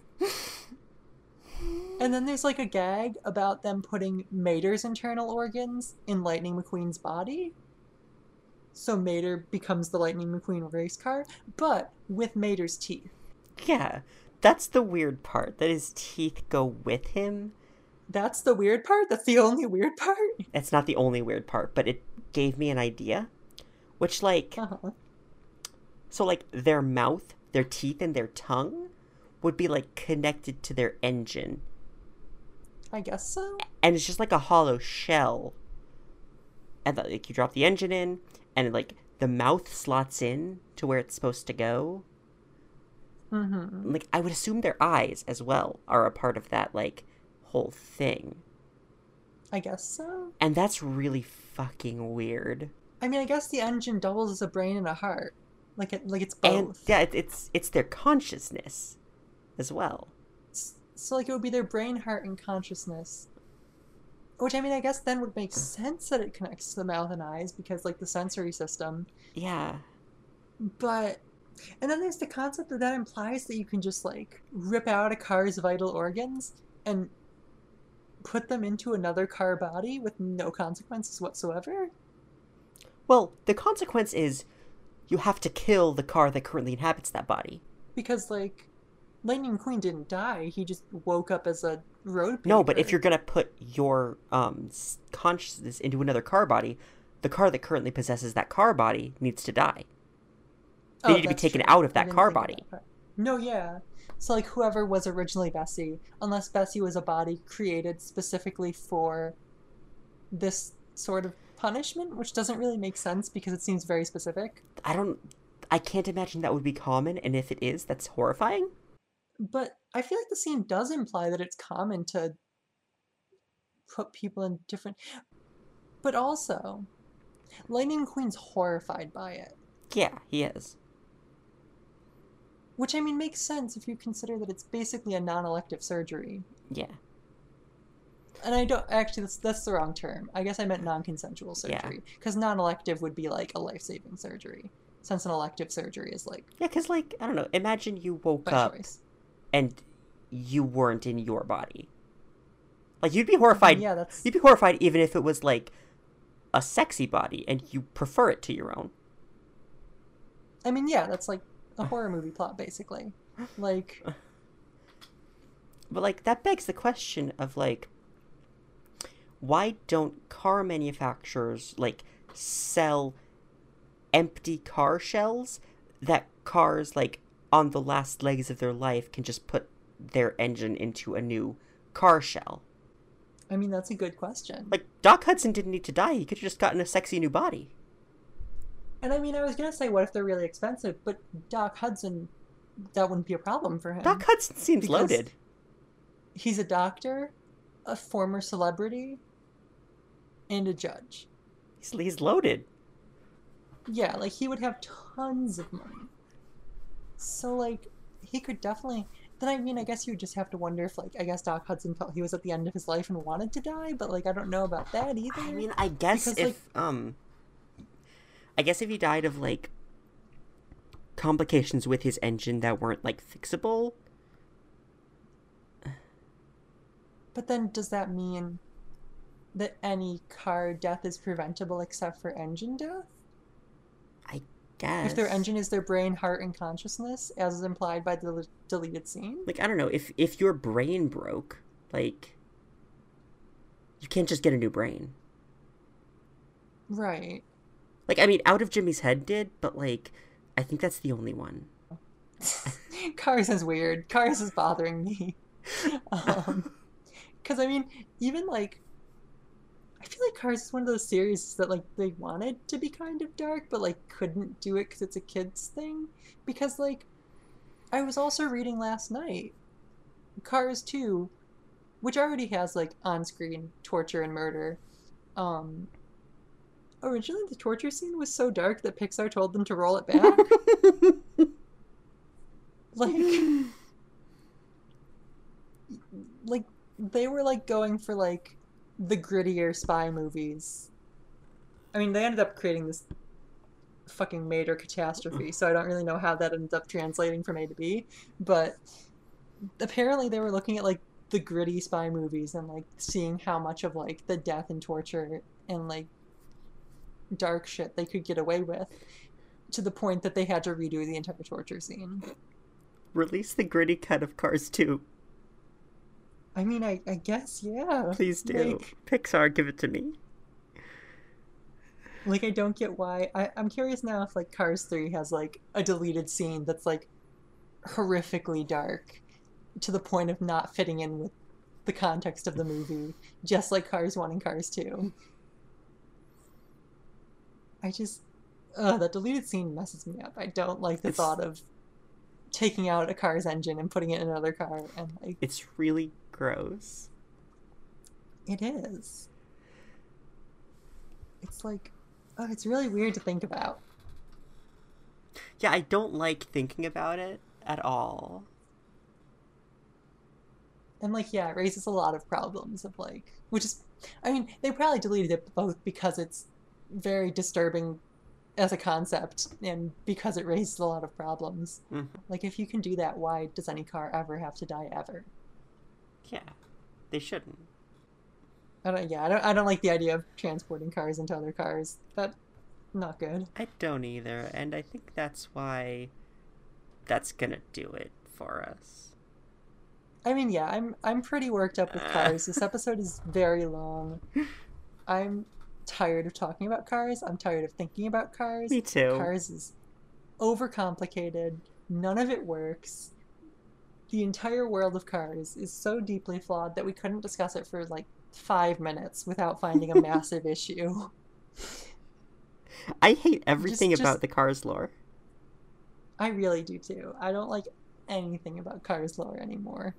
And then there's like a gag about them putting Mater's internal organs in Lightning McQueen's body. So Mater becomes the Lightning McQueen race car, but with Mater's teeth. Yeah, that's the weird part. That his teeth go with him. That's the weird part. That's the only weird part. It's not the only weird part, but it gave me an idea. Which, like, Uh-huh. so like their mouth, their teeth, and their tongue would be like connected to their engine, I guess so. and it's just like a hollow shell. And like you drop the engine in, and like the mouth slots in to where it's supposed to go. Mm-hmm. Like I would assume their eyes as well are a part of that like whole thing, I guess so. and that's really fucking weird. I mean, I guess the engine doubles as a brain and a heart. Like it, like it's both. And yeah, it, it's it's their consciousness as well. So like it would be their brain, heart, and consciousness. Which I mean, I guess then would make sense that it connects to the mouth and eyes because like the sensory system. Yeah. But and then there's the concept that that implies that you can just like rip out a car's vital organs and put them into another car body with no consequences whatsoever. Well, the consequence is you have to kill the car that currently inhabits that body. Because like Lightning Queen didn't die; he just woke up as a road. No, but if you're gonna put your um consciousness into another car body, the car that currently possesses that car body needs to die. They need to be Oh, taken true. out of that car body. that. No, yeah. So like whoever was originally Bessie, unless Bessie was a body created specifically for this sort of punishment, which doesn't really make sense because it seems very specific. I don't. I can't imagine that would be common, and if it is, that's horrifying. But I feel like the scene does imply that it's common to put people in different. But also, Lightning Queen's horrified by it. Yeah, he is. Which I mean makes sense if you consider that it's basically a non-elective surgery. Yeah. And I don't actually that's that's the wrong term. I guess I meant non-consensual surgery because non-elective would be like a life-saving surgery, since an elective surgery is like Yeah, because, like, I don't know, imagine you woke up choice. and you weren't in your body. Like, you'd be horrified. yeah, that's You'd be horrified even if it was, like, a sexy body and you prefer it to your own. I mean, yeah, that's like a horror movie plot basically. Like But, like, that begs the question of, like, why don't car manufacturers, like, sell empty car shells that cars, like, on the last legs of their life can just put their engine into a new car shell? I mean, that's a good question. Like, Doc Hudson didn't need to die. He could have just gotten a sexy new body. And I mean, I was gonna say, what if they're really expensive? But Doc Hudson, that wouldn't be a problem for him. Doc Hudson seems loaded. He's a doctor, a former celebrity, and a judge. He's, he's loaded. Yeah, like he would have tons of money. So like he could definitely. Then I mean, I guess you would just have to wonder if like I guess Doc Hudson felt he was at the end of his life and wanted to die, but like I don't know about that either. I mean, I guess Because, if um, I guess if he died of like complications with his engine that weren't like fixable, But then does that mean that any car death is preventable except for engine death? I guess If their engine is their brain, heart, and consciousness, as is implied by the deleted scene? like I don't know if if your brain broke, like you can't just get a new brain. Right. Like I mean, out of Jimmy's head did, but like I think that's the only one. Cars is weird. Cars is bothering me. Um, because I mean, even like, I feel like Cars is one of those series that like they wanted to be kind of dark, but like couldn't do it because it's a kids thing. Because like, I was also reading last night, Cars Two, which already has like on-screen torture and murder. Um, originally the torture scene was so dark that Pixar told them to roll it back. like like they were like going for like the grittier spy movies i mean they ended up creating this fucking major catastrophe so i don't really know how that ended up translating from a to b but apparently they were looking at like the gritty spy movies and like seeing how much of like the death and torture and like dark shit they could get away with to the point that they had to redo the entire torture scene Release the gritty cut of Cars 2. I mean, I, I guess, yeah. Please do. Like, Pixar, give it to me. like I don't get why. I, I'm curious now if, like, Cars 3 has, like, a deleted scene that's, like, horrifically dark to the point of not fitting in with the context of the movie, just like Cars 1 and Cars 2. I just. Ugh, that deleted scene messes me up. I don't like the It's- thought of taking out a car's engine and putting it in another car, and, like, It's really gross. It is. It's like, oh, it's really weird to think about. Yeah, I don't like thinking about it at all. And like, yeah, it raises a lot of problems of like, which is, I mean, they probably deleted it both because it's very disturbing as a concept and because it raises a lot of problems. Mhm. Like, if you can do that, why does any car ever have to die ever? Yeah, they shouldn't. I don't, yeah, I don't, I don't like the idea of transporting cars into other cars. That, not good. I don't either, and I think that's why that's gonna do it for us. I mean, yeah, I'm I'm pretty worked up with cars. This episode is very long. I'm tired of talking about cars. I'm tired of thinking about cars. Me too. Cars is overcomplicated. None of it works. The entire world of cars is so deeply flawed that we couldn't discuss it for like five minutes without finding a massive issue. I hate everything just- about the Cars lore. I really do too. I don't like anything about Cars lore anymore.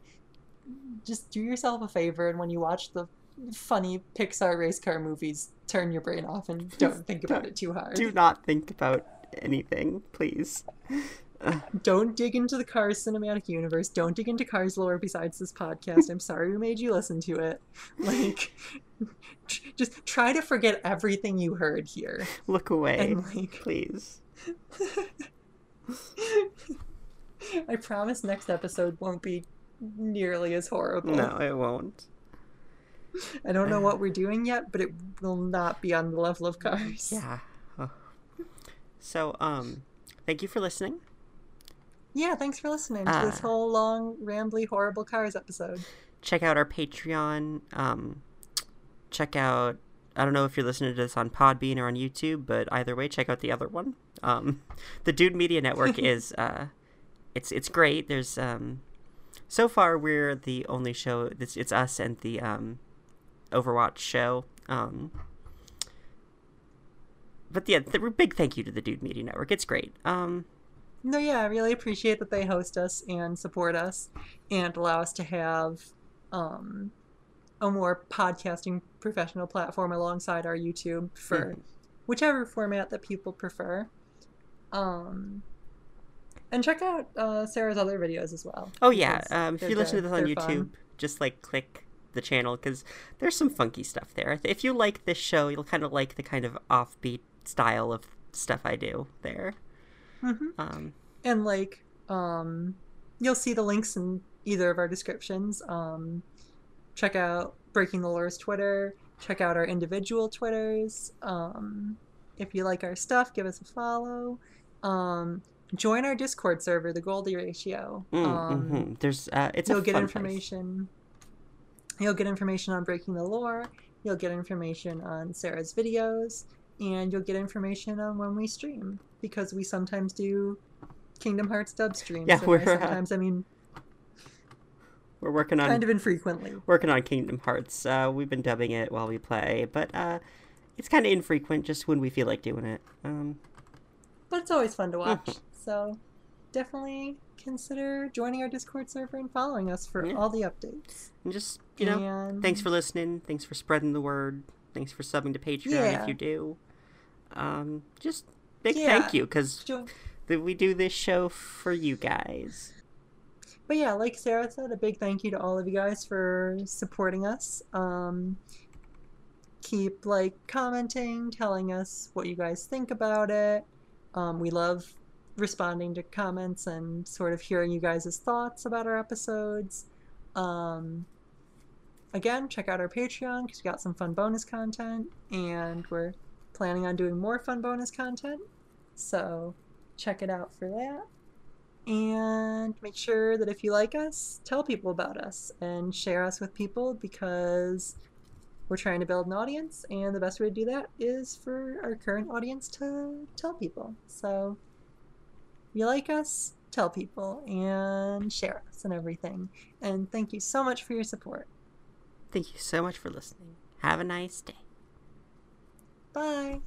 Just do yourself a favor and when you watch the funny Pixar race car movies, turn your brain off and don't think about it too hard. Do not think about anything, please. Don't dig into the Cars cinematic universe. Don't dig into Cars lore besides this podcast. I'm sorry we made you listen to it. Like, just try to forget everything you heard here. Look away, And, like- please. I promise next episode won't be nearly as horrible. No, it won't. I don't know what we're doing yet, but it will not be on the level of Cars. Yeah. So, um, thank you for listening. Yeah, thanks for listening to this Ah. whole long, rambly, horrible Cars episode. check out our Patreon. Um, check out. I don't know if you're listening to this on Podbean or on YouTube, but either way, check out the other one. Um, the Dude Media Network is uh, it's it's great. There's um, so far we're the only show. It's it's us and the um, Overwatch show. Um, but yeah, the big thank you to the Dude Media Network. It's great. Um, No, yeah, I really appreciate that they host us and support us and allow us to have um, a more podcasting professional platform alongside our YouTube for Mhm. whichever format that people prefer. Um, and check out uh, Sarah's other videos as well. Oh yeah, um, if you listen to this on YouTube, fun. just like click the channel because there's some funky stuff there. If you like this show, you'll kind of like the kind of offbeat style of stuff I do there. Mhm. Um, and like um you'll see the links in either of our descriptions um check out breaking the lore's twitter check out our individual twitters um if you like our stuff give us a follow um join our discord server the goldie ratio mm, um mhm. There's uh, it's you'll get fun place. You'll get information on breaking the lore you'll get information on sarah's videos and you'll get information on when we stream because we sometimes do kingdom hearts dub streams Yeah, we're, uh, sometimes i mean We're working on kind of infrequently working on Kingdom Hearts. Uh, we've been dubbing it while we play, but uh, it's kind of infrequent, just when we feel like doing it. Um, but it's always fun to watch Mhm. so definitely consider joining our discord server and following us for Yeah. all the updates and just you know, and thanks for listening. Thanks for spreading the word. Thanks for subbing to Patreon Yeah. if you do. Um, just big Yeah. thank you because that we do this show for you guys. but yeah, like Sarah said, a big thank you to all of you guys for supporting us. Um, keep like commenting, telling us what you guys think about it. Um, we love responding to comments and sort of hearing you guys' thoughts about our episodes. Um, again, check out our Patreon because we got some fun bonus content, and we're planning on doing more fun bonus content. So check it out for that and make sure that if you like us, tell people about us and share us with people because we're trying to build an audience, and the best way to do that is for our current audience to tell people. So, you like us, tell people and share us and everything. And thank you so much for your support. Thank you so much for listening. Have a nice day. Bye.